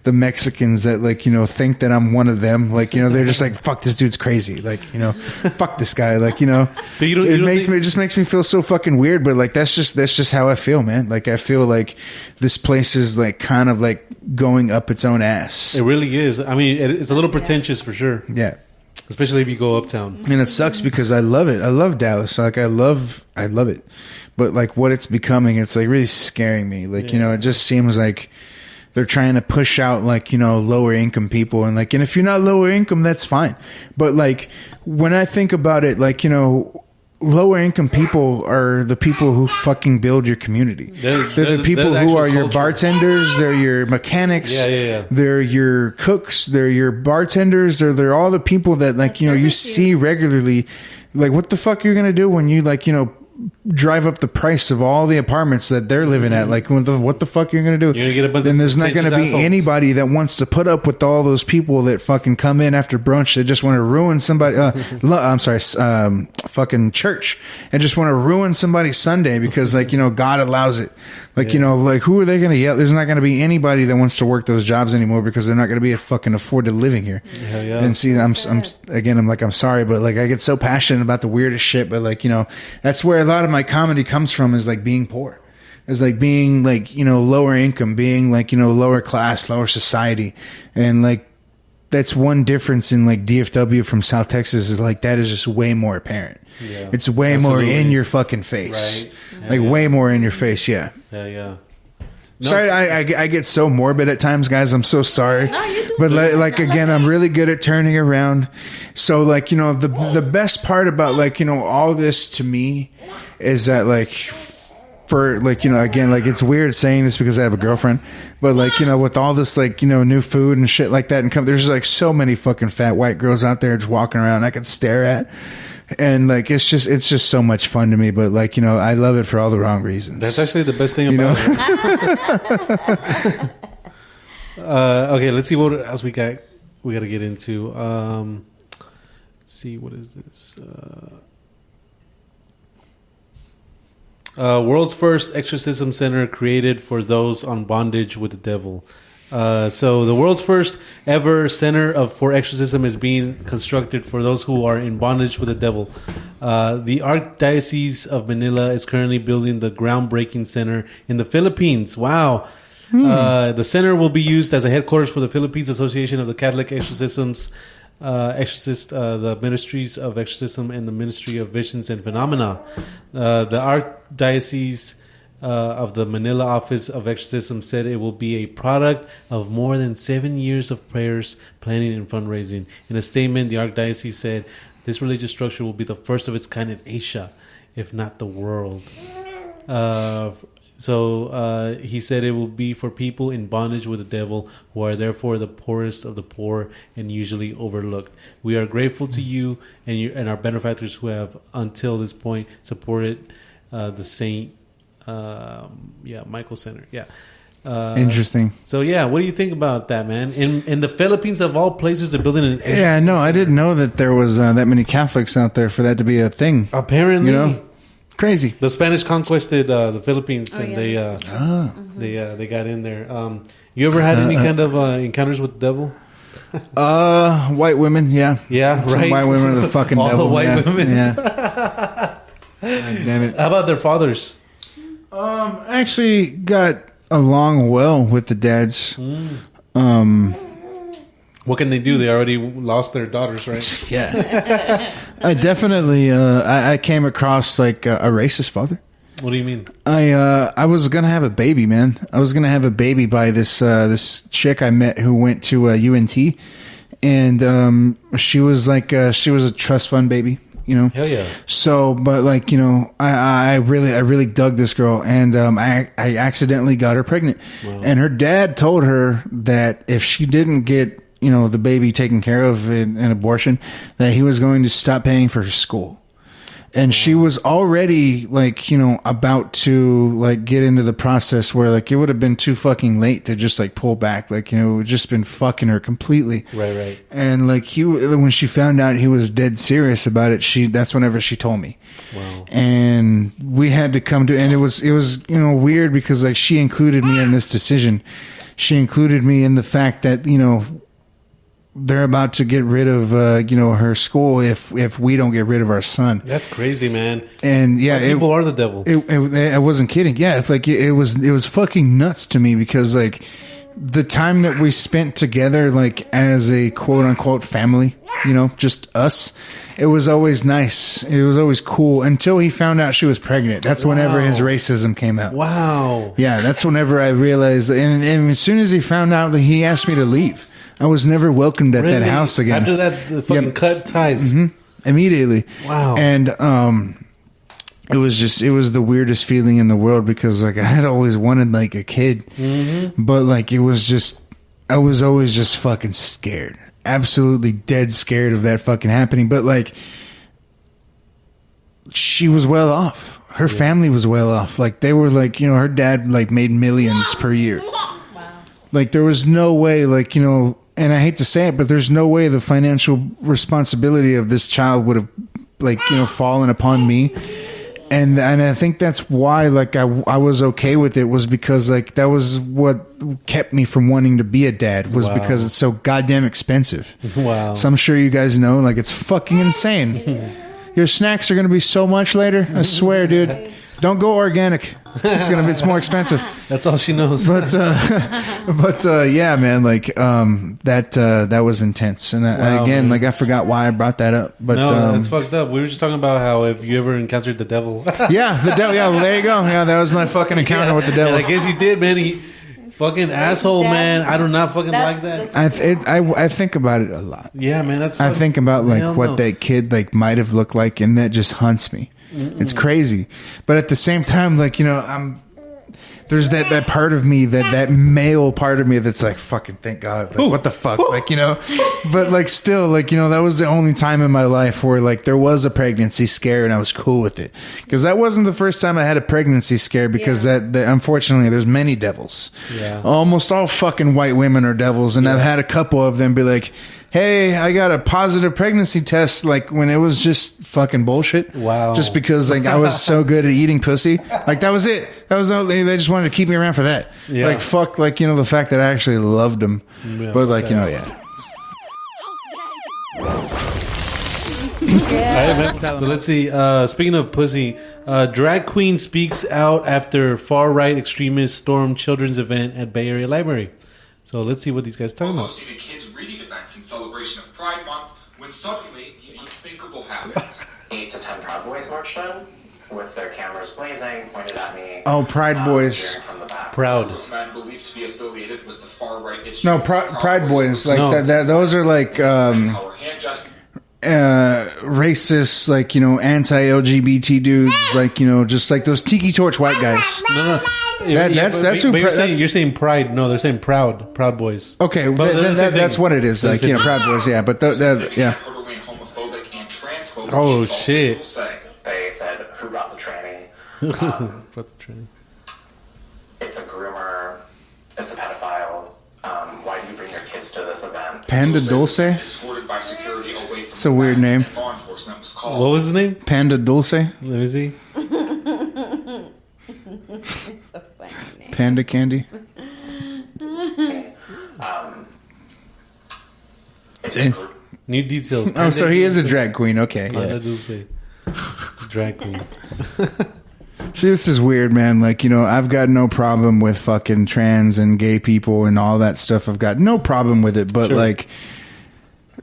the Mexicans that like you know think that I'm one of them. Like you know they're just like fuck this dude's crazy. Like you know fuck this guy. Like you know So you don't- it don't makes think- me it just makes me feel so fucking weird but like that's just that's just how I feel man. Like I feel like this place is like kind of like going up its own ass. It really is. I mean, it, it's a little pretentious for sure, yeah especially if you go uptown. and it sucks because I love it. I love Dallas. Like I love, I love it. But like what it's becoming, it's like really scaring me. Like you know, it just seems like they're trying to push out like you know lower income people and like, and if you're not lower income, that's fine. But like when I think about it, like you know. Lower income people are the people who fucking build your community. They're- They're, they're- the people they're the who actual are your bartenders. They're your mechanics. Yeah, yeah, yeah. They're your cooks. They're your bartenders. They're they're all the people that like That you know you you. see regularly. Like what the fuck you're gonna do when you like you know drive up the price of all the apartments that they're living at? Like what the what the fuck you're gonna do? Mm-hmm. You're gonna get a bunch then of there's not gonna be assholes. anybody that wants to put up with all those people that fucking come in after brunch that just want to ruin somebody. Uh, I'm sorry, um, fucking church and just want to ruin somebody's Sunday because like you know God allows it. Like you know, like who are they going to yell? There's not going to be anybody that wants to work those jobs anymore because they're not going to be a fucking afforded living here. Hell yeah. And see, I'm, I'm again, I'm like, I'm sorry, but like, I get so passionate about the weirdest shit. But like, you know, that's where a lot of my comedy comes from is like being poor. Is like being like you know lower income, being like you know lower class, lower society, and like that's one difference in like DFW from South Texas is like that is just way more apparent. Yeah. It's way more in your fucking face, Right. like Yeah. way more in your face. Yeah. Yeah, yeah. No, Sorry, I, I I get so morbid at times, guys. I'm so sorry. No, but like, good. like again, I'm really good at turning around. So like you know the the best part about like you know all this to me is that like for like you know again like it's weird saying this because I have a girlfriend, but like you know with all this like you know new food and shit like that and come there's like so many fucking fat white girls out there just walking around I could stare at. And like it's just it's just so much fun to me, but like you know I love it for all the wrong reasons. That's actually the best thing You about know? it. uh, okay, let's see what else we got. We got to get into. Um, let's see what is this. Uh, uh, world's first exorcism center created for those on bondage with the devil. Uh, so the world's first ever center of for exorcism is being constructed for those who are in bondage with the devil. Uh, the Archdiocese of Manila is currently building the groundbreaking center in the Philippines. Wow. Uh, the center will be used as a headquarters for the Philippines Association of the Catholic Exorcisms, uh, Exorcist, uh, the Ministries of Exorcism, and the Ministry of Visions and Phenomena. Uh, the Archdiocese uh, of the Manila Office of Exorcism said it will be a product of more than seven years of prayers, planning, and fundraising. In a statement, the Archdiocese said this religious structure will be the first of its kind in Asia, if not the world. Uh, So uh, he said it will be for people in bondage with the devil who are therefore the poorest of the poor and usually overlooked. We are grateful to you and you and our benefactors who have until this point supported uh, the Saint, um, yeah, Michael Center. Yeah. Uh, Interesting. So yeah, what do you think about that, man? In in the Philippines, of all places, they're building an. Yeah, no, I didn't know that there was uh, that many Catholics out there for that to be a thing. Apparently, You know, crazy. the Spanish conquested uh, the Philippines, Oh, and yeah. they uh, Ah. they uh, they got in there. Um, you ever had any kind of uh, encounters with the devil? Uh, white women, yeah. Yeah, Some right. white women are the fucking All the devil. white yeah. women. Yeah. God damn it. How about their fathers? Um, actually got along well with the dads. Mm. Um, What can they do? They already lost their daughters, right? yeah. I definitely, uh, I, I came across like a, a racist father. What do you mean? I uh I was gonna have a baby, man. I was gonna have a baby by this uh this chick I met who went to uh, UNT, and um she was like uh, she was a trust fund baby, you know. Hell yeah! So, but like you know, I I really I really dug this girl, and um I I accidentally got her pregnant, and her dad told her that if she didn't get you know the baby taken care of in an abortion, that he was going to stop paying for her school and she was already like you know about to like get into the process where like it would have been too fucking late to just like pull back. Like you know it would just been fucking her completely. Right, right. and like he when she found out he was dead serious about it she that's whenever she told me. Wow. and we had to come to and it was it was you know weird because like she included me in this decision. She included me in the fact that you know they're about to get rid of uh you know her school if if we don't get rid of our son That's crazy, man. and yeah it, people are the devil. it, it, I wasn't kidding. Yeah, it's like it, was it was fucking nuts to me because like the time that we spent together, like as a quote unquote family, you know, just us. It was always nice. It was always cool until he found out she was pregnant. That's whenever his racism came out. wow. Yeah, that's whenever I realized. And, and as soon as he found out that he asked me to leave, I was never welcomed at that house again After that, the fucking Yep. cut ties. immediately. Wow. And um it was just it was the weirdest feeling in the world because like I had always wanted like a kid. But like it was just I was always just fucking scared. Absolutely dead scared of that fucking happening. But like she was well off. Her family was well off. Like they were like, you know, her dad like made millions per year. Like there was no way, like you know, and I hate to say it, but there's no way the financial responsibility of this child would have, like you know, fallen upon me. And and I think that's why, like I I was okay with it was because like that was what kept me from wanting to be a dad was Wow. because it's so goddamn expensive. Wow. So I'm sure you guys know, like it's fucking insane. Your snacks are gonna be so much later. I swear, dude. Don't go organic. It's gonna. It's more expensive That's all she knows. but uh, but uh, yeah, man, like um, that uh, that was intense. And I, Wow, again, man. like I forgot why I brought that up. But no, um, that's fucked up. We were just talking about how if you ever encountered the devil. yeah, the devil. Yeah, well, there you go. Yeah, that was my fucking encounter with the devil. And I guess you did, man. He fucking asshole, That- man. I do not fucking That's- like that. that's- I, th- it, I I think about it a lot. Yeah, man. That's. I fuck- think about like Hell what no. that kid like might have looked like, and that just haunts me. It's crazy, but at the same time, like you know, I'm there's that that part of me that that male part of me that's like fucking thank God, like, what the fuck, like you know, but like still, like you know, that was the only time in my life where like there was a pregnancy scare and I was cool with it. Because that wasn't the first time I had a pregnancy scare because Yeah. that, that unfortunately there's many devils, Yeah. almost all fucking white women are devils, and I've had a couple of them be like, "Hey, I got a positive pregnancy test," like when it was just fucking bullshit. Wow. Just because like I was so good at eating pussy, like that was it. That was all, they, they just wanted to keep me around for that. Yeah. Like fuck, like you know the fact that I actually loved them, Yeah, but like you know, okay. yeah. All right, man. So let's see. Uh, speaking of pussy, uh, drag queen speaks out after far right extremists storm children's event at Bay Area Library. So let's see what these guys talking about. In celebration of Pride Month when suddenly the unthinkable happened. eight to ten Proud Boys marched in with their cameras blazing, pointed at me. Oh, Pride um, Boys. cheering from the back. Proud. A man believed to be affiliated with the far right No, extremist Pri- Pride Boys, like No. that, that. Those are like um, Our hand gest- uh, racist, like you know, anti-LGBT dudes, like you know, just like those tiki torch white guys. No, no. That- that's- but- that's but who you're pri- saying. You're saying pride. No, they're saying proud. Proud boys. Okay, But th- they're the th- same that's what it is. They're Like you know, same proud boys. Yeah, but th- that, City yeah. had homophobic and transphobic Oh, insults shit. people say. They said, "Who brought the tranny? Um, Fuck the train. it's a groomer. It's a pedophile. Um, why did you bring your kids to this event?" Panda Dulce Dulce, was Escorted by security away from It's a weird name. and Law enforcement was. What was his name? Panda Dulce, Let me see. Panda Candy. Um, it's Eh. a group. New details. Oh, so he is a drag queen. Okay, Panda yeah. Dulce. Drag queen. See, this is weird, man. Like, you know, I've got no problem with fucking trans and gay people and all that stuff. I've got no problem with it. But, Sure. like,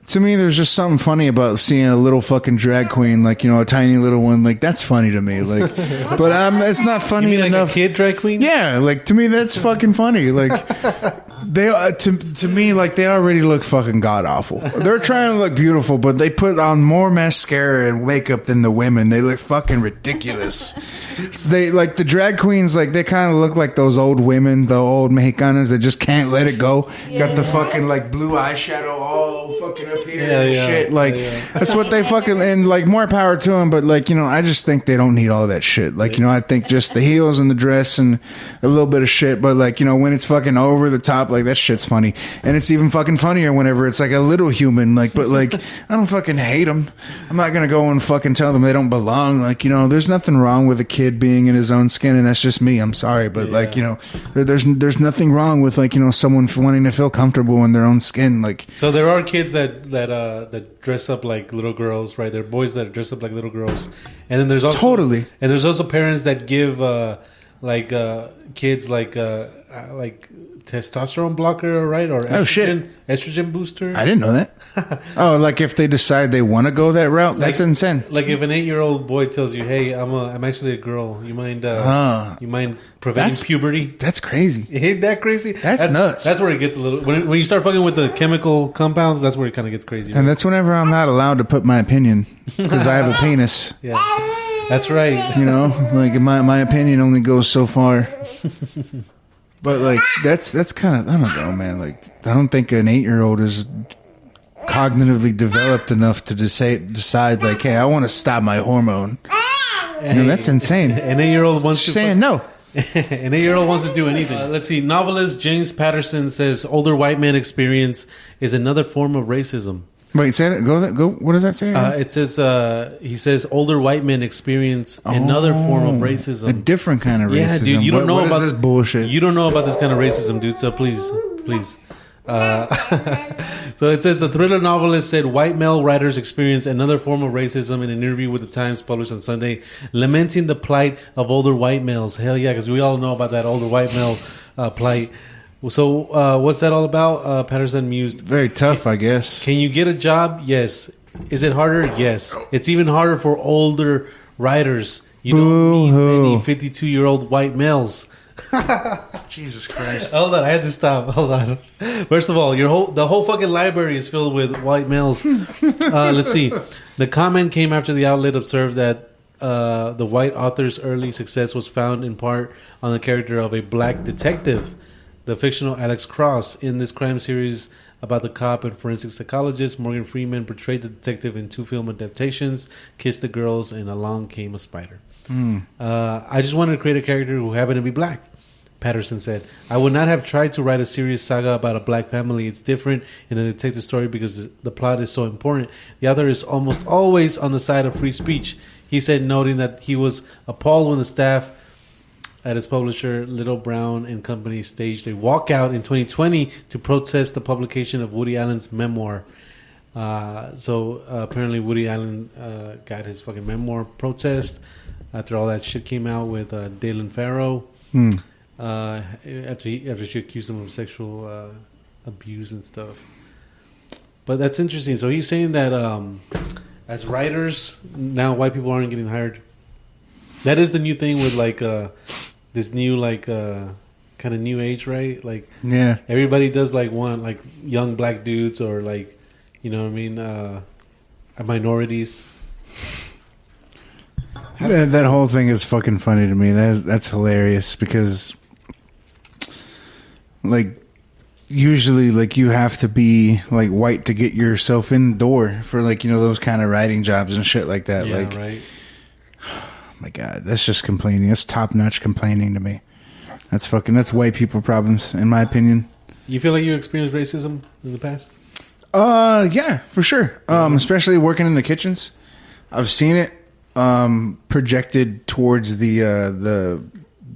to me, there's just something funny about seeing a little fucking drag queen, like, you know, a tiny little one. Like, that's funny to me. Like, but um, it's not You funny mean like enough. a kid drag queen? Yeah, like to me that's fucking funny. Like they uh, to to me like they already look fucking god awful. They're trying to look beautiful, but they put on more mascara and makeup than the women. They look fucking ridiculous. It's they like the drag queens like they kind of look like those old women, the old Mexicanas that just can't let it go. Got the fucking like blue eyeshadow all fucking up Yeah, yeah. shit. Like yeah. that's what they fucking and like more power to them. But like you know, I just think they don't need all that shit. Like you know, I think just the heels and the dress and a little bit of shit. But like you know, when it's fucking over the top, like that shit's funny, and it's even fucking funnier whenever it's like a little human. Like, but like I don't fucking hate them. I'm not gonna go and fucking tell them they don't belong. Like you know, there's nothing wrong with a kid being in his own skin, and that's just me. I'm sorry, but like you know, there, there's there's nothing wrong with like you know someone wanting to feel comfortable in their own skin. Like So there are kids that that uh that dress up like little girls, right? There are boys that dress up like little girls, and then there's also Totally. and there's also parents that give uh like uh kids like uh uh, like testosterone blocker, right? Or estrogen, Oh, shit. estrogen booster. I didn't know that. oh, like if they decide they want to go that route, that's Like- insane. Like if an eight year old boy tells you, "Hey, I'm a I'm actually a girl. You mind uh, Ah. you mind preventing That's- puberty?" That's crazy. Ain't that crazy? That's nuts. That's where it gets a little. When, when you start fucking with the chemical compounds, that's where it kind of gets crazy. And that's whenever I'm not allowed to put my opinion because I have a penis. yeah, that's right. You know, like my my opinion only goes so far. But like that's that's kind of I don't know, man. Like I don't think an eight year old is cognitively developed enough to decide decide like, hey, I want to stop my hormone. You know, that's insane. An eight year old wants She's to saying no. An eight year old wants to do anything. Uh, let's see. Novelist James Patterson says older white man experience is another form of racism. Wait, say that. Go. Go. What does that say? Uh, it says uh, he says older white men experience another form of Oh, racism. a different kind of racism. Yeah, dude, you don't What- know what about this bullshit. You don't know about this kind of racism, dude. So please, please. Uh, so it says the thriller novelist said white male writers experience another form of racism in an interview with the Times published on Sunday, lamenting the plight of older white males. Hell yeah, because we all know about that older white male uh, plight. So uh, what's that all about? Uh, Patterson mused. Very tough, I guess. Can you get a job? Yes. Is it harder? Yes. It's even harder for older writers. You don't need Boo-hoo. many 52 year old white males. Jesus Christ. Hold on, I had to stop. Hold on. First of all, your whole the whole fucking library is filled with white males. uh, let's see. The comment came after the outlet observed that uh, the white author's early success was found in part on the character of a black detective, the fictional Alex Cross. In this crime series about the cop and forensic psychologist, Morgan Freeman portrayed the detective in two film adaptations, "Kiss the Girls" and "Along Came a Spider." Uh, I just wanted to create a character who happened to be black. Patterson said, I would not have tried to write a serious saga about a black family. It's different in a detective story because the plot is so important. The author is almost always on the side of free speech. He said, noting that he was appalled when the staff at his publisher, Little Brown and Company, staged a walkout in 2020 to protest the publication of Woody Allen's memoir. Uh, so uh, apparently, Woody Allen uh, got his fucking memoir protest after all that shit came out with uh, Dylan Farrow Hmm. uh, after he, after she accused him of sexual uh, abuse and stuff. But that's interesting. So he's saying that um, as writers now, white people aren't getting hired. That is the new thing with like uh, this new like uh, kind of new age, right? Like Yeah. everybody does like one like young black dudes or like you know what I mean. Uh, minorities. That, that whole thing is fucking funny to me. That's that's hilarious because, like, usually, like you have to be like white to get yourself in the door for like you know those kind of writing jobs and shit like that. Yeah, like, right. My god, that's just complaining. That's top notch complaining to me. That's fucking. That's white people problems, in my opinion. You feel like you experienced racism in the past? Uh, yeah, for sure. Um, especially working in the kitchens, I've seen it um projected towards the uh the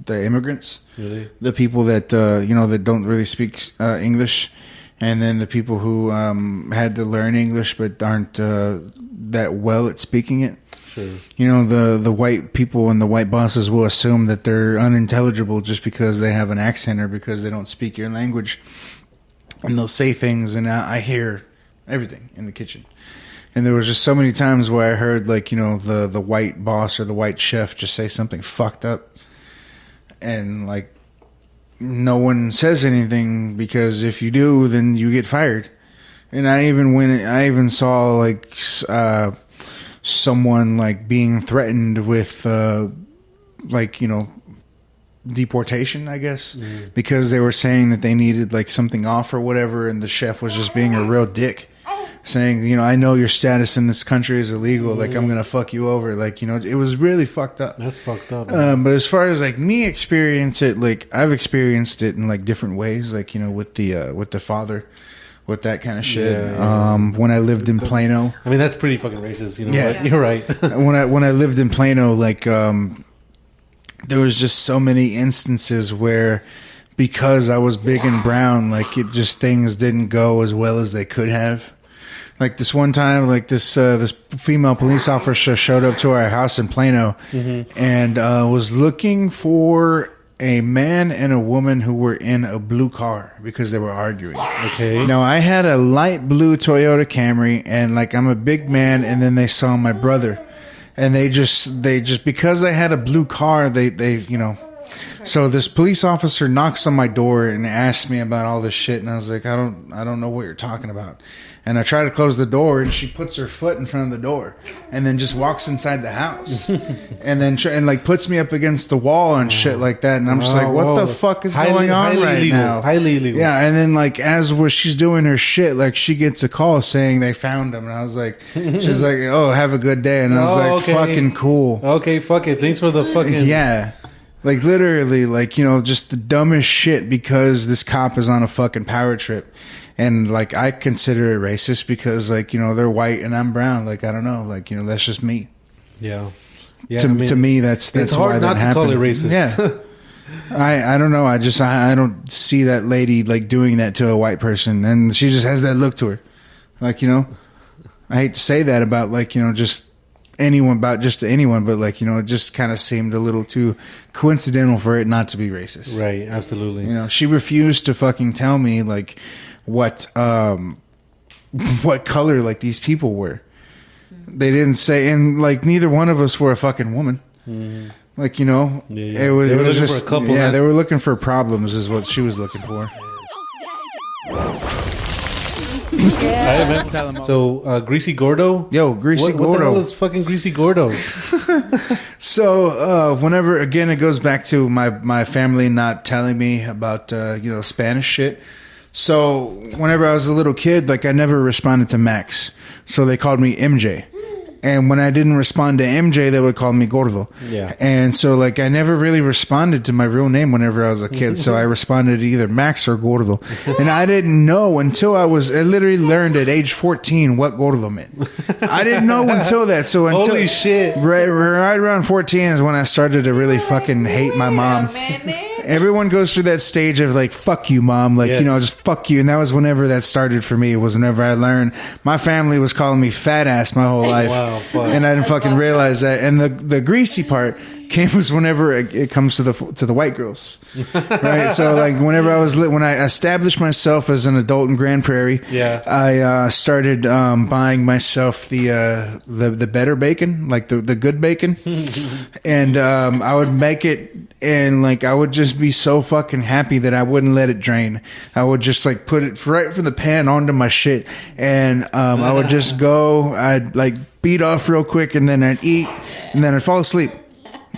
the immigrants, Really? the people that uh you know that don't really speak uh, English, and then the people who um had to learn English but aren't uh, that well at speaking it. Sure. You know the the white people and the white bosses will assume that they're unintelligible just because they have an accent or because they don't speak your language, and they'll say things, and I, I hear everything in the kitchen. And there was just so many times where I heard like you know the the white boss or the white chef just say something fucked up, and like no one says anything because if you do, then you get fired. And I even went, I even saw like uh, someone like being threatened with uh, like you know deportation, I guess, because they were saying that they needed like something off or whatever, and the chef was just being a real dick, saying, you know, I know your status in this country is illegal, like I'm gonna fuck you over, like you know, it was really fucked up. That's fucked up. Um, but as far as like me experience it, like I've experienced it in like different ways, like you know, with the uh, with the father, with that kind of shit. Yeah, yeah. Um, when I lived in Plano, I mean, that's pretty fucking racist. You know, Yeah. you're right. when I when I lived in Plano, like um, there was just so many instances where because I was big and brown, like it just things didn't go as well as they could have. Like this one time, like this uh, this female police officer showed up to our house in Plano and uh, was looking for a man and a woman who were in a blue car because they were arguing. okay. Now I had a light blue Toyota Camry, and like I'm a big man, and then they saw my brother, and they just they just because they had a blue car, they they you know. So this police officer knocks on my door and asks me about all this shit, and I was like, I don't I don't know what you're talking about. And I try to close the door, and she puts her foot in front of the door, and then just walks inside the house, and then tr- and like puts me up against the wall and shit like that. And I'm just like, what whoa. the fuck is Highly- going on highly right illegal. now? Highly illegal. Yeah, and then like as was she's doing her shit, like she gets a call saying they found him, and I was like, she's like, oh, have a good day, and I was Oh, like, okay. fucking cool. Okay, fuck it. Thanks for the fucking. Yeah. Like literally, like, you know, just the dumbest shit because this cop is on a fucking power trip. And like I consider it racist because like, you know, they're white and I'm brown. Like I don't know. Like, you know, that's just me. Yeah. Yeah. to, I mean, to me that's that's it's hard why not that to call it racist. Yeah. I I don't know. I just I, I don't see that lady like doing that to a white person and she just has that look to her. Like, you know, I hate to say that about like, you know, just anyone about just to anyone, but like, you know, it just kind of seemed a little too coincidental for it not to be racist. Right. Absolutely. You know, she refused to fucking tell me like what um what color like these people were. They didn't say, and like neither one of us were a fucking woman. Like you know, Mm-hmm. Yeah, yeah. it was, They were it was looking for just a couple yeah. that- They were looking for problems, is what she was looking for. Alright, man. So, uh, Greasy Gordo. Yo, Greasy what, What the Gordo. hell is fucking Greasy Gordo? So uh, whenever again it goes back to my my family not telling me about uh, you know Spanish shit. So whenever I was a little kid, like I never responded to Max, so they called me MJ. And when I didn't respond to MJ, they would call me Gordo. Yeah. And so like I never really responded to my real name whenever I was a kid. so I responded to either Max or Gordo. and I didn't know until I was I literally learned at age 14 what Gordo meant. I didn't know until that. So until Holy shit. Right, right around 14 is when I started to really fucking hate my mom. Everyone goes through that stage of like, fuck you, mom. Like, Yes. you know, just fuck you. And that was whenever that started for me. It was whenever I learned my family was calling me fat ass my whole life. Wow. And I didn't fucking realize that. And the, the greasy part came was whenever it, it comes to the to the white girls, right? So like whenever I was lit, when I established myself as an adult in Grand Prairie, Yeah. I uh, started um, buying myself the uh, the the better bacon, like the the good bacon, and um, I would make it, and like I would just be so fucking happy that I wouldn't let it drain. I would just like put it right from the pan onto my shit, and um, I would just go. I'd like beat off real quick, and then I'd eat, and then I'd fall asleep.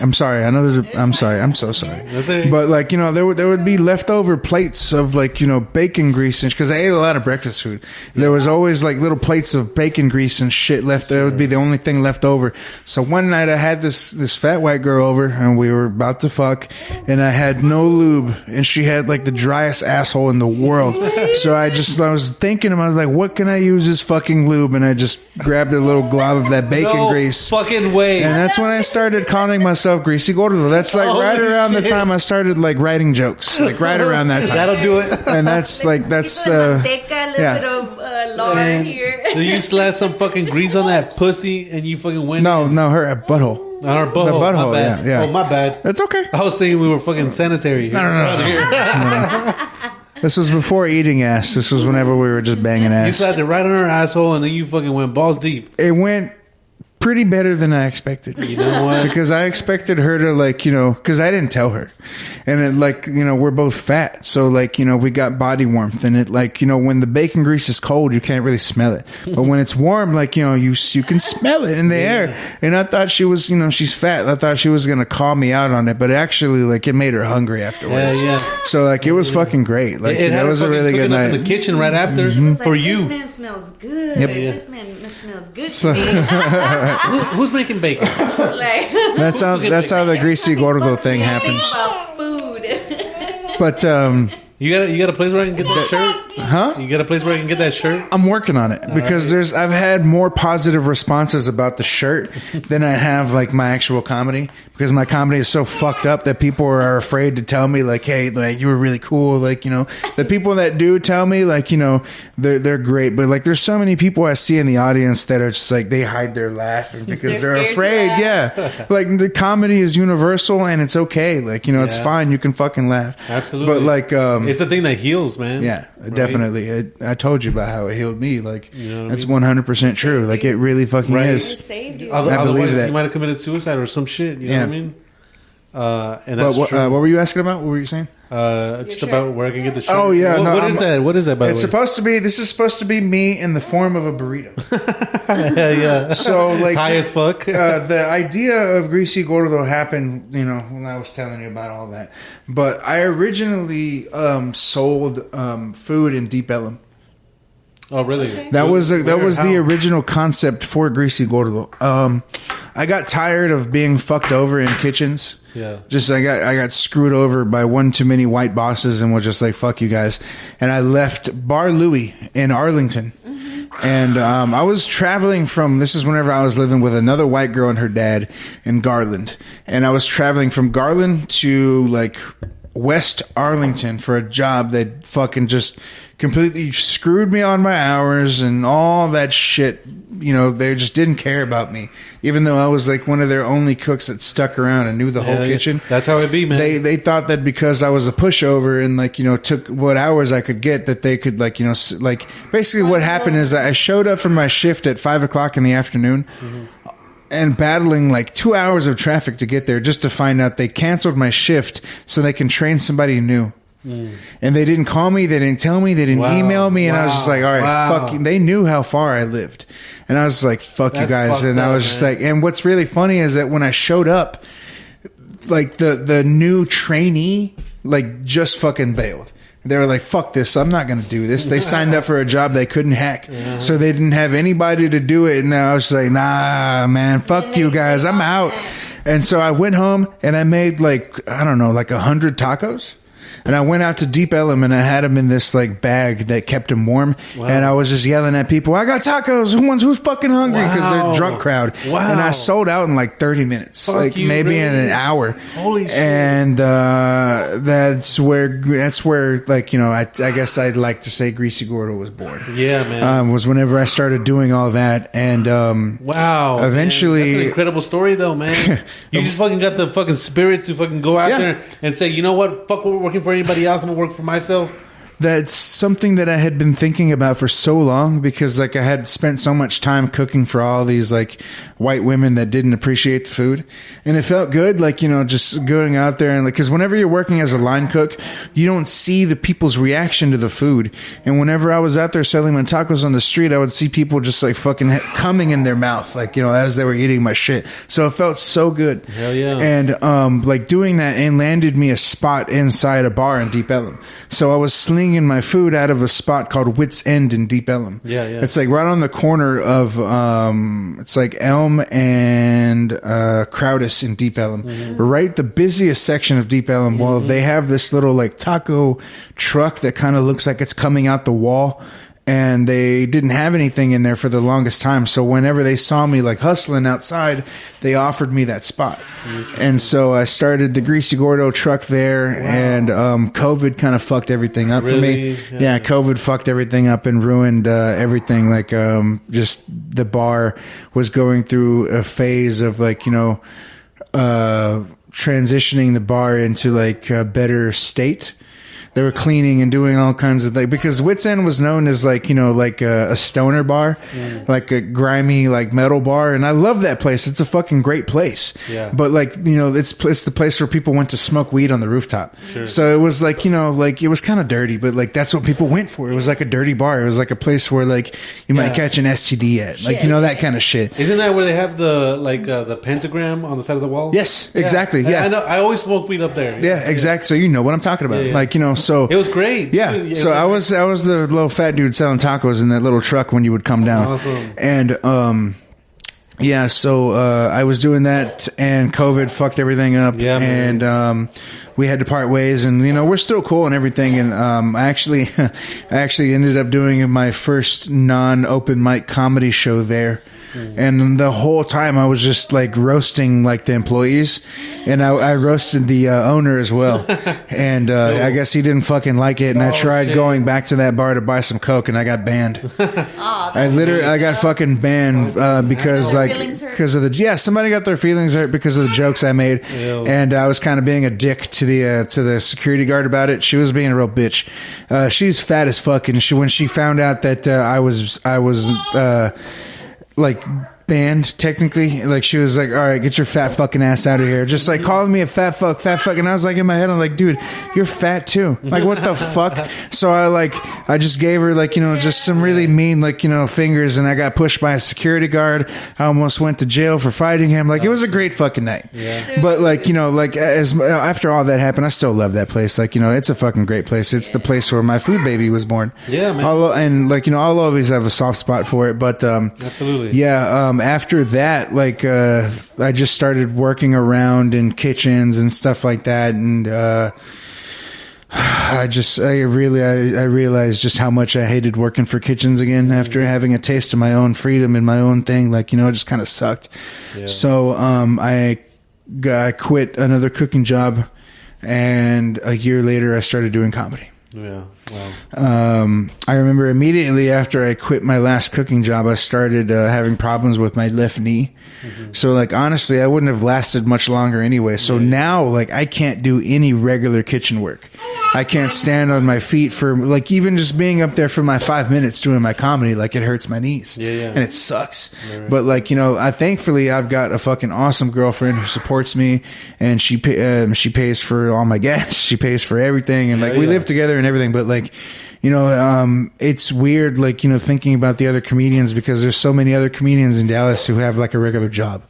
I'm sorry. I know there's a. I'm sorry. I'm so sorry. That's all right. But like you know, there would there would be leftover plates of like you know bacon grease and because I ate a lot of breakfast food. There was always like little plates of bacon grease and shit left. That would be the only thing left over. So one night I had this this fat white girl over and we were about to fuck, and I had no lube and she had like the driest asshole in the world. So I just I was thinking I was like, what can I use this fucking lube? And I just grabbed a little glob of that bacon no grease. fucking way. And that's when I started calling myself Greasy Gordo. That's like Holy right around the time I started like writing jokes. Like right around that time. That'll do it. And that's like that's uh a little yeah. bit of uh, lard here. So you slash some fucking grease on that pussy and you fucking win. no, no, her butthole. on our butthole. the butthole, my bad. yeah, yeah. Oh my bad. That's okay. I was thinking we were fucking sanitary. No, no, no, around no. here. This was before eating ass. This was whenever we were just banging ass. You ass. slapped it right on her asshole and then you fucking went balls deep. It went pretty better than I expected. You know what? because I expected her to like you know because I didn't tell her, and it like you know we're both fat, so like you know we got body warmth, and it like you know when the bacon grease is cold you can't really smell it, but when it's warm like you know you you can smell it in the air, and I thought she was you know she's fat, I thought she was gonna call me out on it, but actually like it made her hungry afterwards, Yeah, yeah. so like it was fucking great, like it that had was a really good night. in the kitchen right after mm-hmm. It's like, for you. This man smells good. Yep. This man smells good So- to me. Who, who's making bacon? like, That's how that's how the greasy gordo thing happens. about food. But um, You got a, you got a place where I can get that shirt? Huh? You got a place where I can get that shirt? I'm working on it because there's I've had more positive responses about the shirt than I have like my actual comedy because my comedy is so fucked up that people are afraid to tell me like hey like you were really cool like you know the people that do tell me like you know they're they're great but like there's so many people I see in the audience that are just like they hide their laughing because They're they're, afraid yeah like the comedy is universal and it's okay like you know it's fine you can fucking laugh Absolutely. but like um It's the thing that heals, man. yeah, Right? definitely. It, I told you about how it healed me. Like know that's one hundred percent true. Like it really fucking Right. It is. saved you. Other- I believe that. you might have committed suicide or some shit. You know Yeah. what I mean? Uh, and But that's what, true. uh, what were you asking about? What were you saying? Uh, just shirt. about where I can get the shirt. Oh, yeah, What, no, what I'm- is that? What is that? By It's the way, supposed to be. This is supposed to be me in the form of a burrito. yeah, yeah. So like High as fuck. uh, the idea of greasy gordo happened, you know, when I was telling you about all that. But I originally um, sold um, food in Deep Ellum. oh, really? That was a, that Where? was the original concept for Greasy Gordo. Um, I got tired of being fucked over in kitchens. Yeah. Just I got I got screwed over by one too many white bosses and was just like fuck you guys. And I left Bar Louie in Arlington. And um, I was traveling from this is whenever I was living with another white girl and her dad in Garland. And I was traveling from Garland to like West Arlington for a job that fucking just completely screwed me on my hours and all that shit. You know, they just didn't care about me, even though I was like one of their only cooks that stuck around and knew the whole Yeah, yeah. kitchen. That's how it be, man. They they thought that because I was a pushover and like you know took what hours I could get that they could like you know like basically what happened is that I showed up for my shift at five o'clock in the afternoon mm-hmm. and battling like two hours of traffic to get there just to find out they canceled my shift so they can train somebody new. Mm. And they didn't call me, they didn't tell me, they didn't Wow. email me, and I was just like, all right, Wow. fuck you. They knew how far I lived. And I was like, fuck That's you guys. fucked And I up, was just man. like, and what's really funny is that when I showed up, like the the new trainee like just fucking bailed. They were like, "Fuck this! I'm not going to do this." They signed up for a job they couldn't hack, so they didn't have anybody to do it. And I was like, "Nah, man, fuck you guys! I'm out." And so I went home and I made like I don't know, like a hundred tacos. And I went out to Deep Ellum and I had them in this like bag that kept them warm. And I was just yelling at people, "I got tacos! Who wants? Who's fucking hungry?" Because Wow. they're drunk crowd. Wow. And I sold out in like thirty minutes, Fuck like you, maybe in an hour. Holy shit. And uh, that's where that's where like you know I, I guess I'd like to say Greasy Gordo was born. Yeah, man. Um, was whenever I started doing all that and um, Wow. man. Eventually- That's an incredible story, though, man. you just fucking got the fucking spirit to fucking go out Yeah. there and say, you know what? Fuck what we're working for anybody else. I'm gonna work for myself. That's something that I had been thinking about for so long because like I had spent so much time cooking for all these like white women that didn't appreciate the food and it felt good like you know just going out there and like cuz whenever you're working as a line cook you don't see the people's reaction to the food and whenever I was out there selling my tacos on the street I would see people just like fucking coming in their mouth like you know as they were eating my shit so it felt so good Hell yeah. and um, like doing that and landed me a spot inside a bar in Deep Ellum. So I was slinging my food out of a spot called Wits End in Deep Ellum. Yeah, yeah. It's like right on the corner of um, it's like Elm and uh, Crowdus in Deep Ellum. Mm-hmm. Right, the busiest section of Deep Ellum. Well, they have this little like taco truck that kind of looks like it's coming out the wall. And they didn't have anything in there for the longest time. So whenever they saw me like hustling outside, they offered me that spot. And so I started the Greasy Gordo truck there, and um, COVID kind of fucked everything up for me. Yeah. Yeah. COVID fucked everything up and ruined uh, everything. Like, um, just the bar was going through a phase of like, you know, uh, transitioning the bar into like a better state. They were cleaning and doing all kinds of things because Wits End was known as like you know like a, a stoner bar, like a grimy like metal bar, and I love that place. It's a fucking great place. Yeah. But like you know, it's it's the place where people went to smoke weed on the rooftop. Sure. So it was like you know like it was kind of dirty, but like that's what people went for. It was like a dirty bar. It was like a place where like you might Yeah. catch an STD at, like you know that kind of shit. Isn't that where they have the like uh, the pentagram on the side of the wall? Yes, exactly, I- yeah. I, know. I always smoke weed up there. Yeah, exactly. So you know what I'm talking about. Yeah, yeah. Like you know, so It was great. Yeah. It So I was- I was the little fat dude selling tacos in that little truck when you would come down. Awesome. And um yeah, so uh I was doing that and COVID fucked everything up Yeah, and um we had to part ways and you know we're still cool and everything and um I actually I actually ended up doing my first non-open mic comedy show there. And the whole time I was just like roasting like the employees, and I, I roasted the uh, owner as well. And uh, I guess he didn't fucking like it. And I Oh, tried shit. going back to that bar to buy some coke, and I got banned. Aw, I literally I got fucking banned uh, because like because of the yeah somebody got their feelings hurt because of the jokes I made, Ew. and I was kind of being a dick to the uh, to the security guard about it. She was being a real bitch. Uh, she's fat as fuck, and she when she found out that uh, I was I was uh, like banned technically. Like she was like all right get your fat fucking ass out of here. Just like calling me a fat fuck fat fuck. And i was like in my head i'm like dude you're fat too. Like what the fuck? So i like i just gave her like you know just some really mean like you know fingers. And i got pushed by a security guard. I almost went to jail for fighting him. Like it was a great fucking night. Yeah. but like you know like as after all that happened i still love that place. Like you know it's a fucking great place. It's the place where my food baby was born. Yeah, man. I'll- and like you know i'll always have a soft spot for it. But um Absolutely. yeah um after that like uh i just started working around in kitchens and stuff like that and uh I just, I really, I, I realized just how much I hated working for kitchens again after having a taste of my own freedom and my own thing. Like, you know, it just kind of sucked. So, um, I, I quit another cooking job and a year later I started doing comedy. Yeah. Wow. Um, I remember immediately after I quit my last cooking job, I started uh, having problems with my left knee. So, like, honestly, I wouldn't have lasted much longer anyway. So now, like, I can't do any regular kitchen work. I can't stand on my feet for, like, even just being up there for my five minutes doing my comedy, like, it hurts my knees. Yeah, yeah. And it sucks. But, like, you know, I thankfully I've got a fucking awesome girlfriend who supports me and she, pay, um, she pays for all my gas. She pays for everything. And, like, Hell we live together and everything. But, like, you know, um, it's weird, like, you know, thinking about the other comedians because there's so many other comedians in Dallas who have like a regular job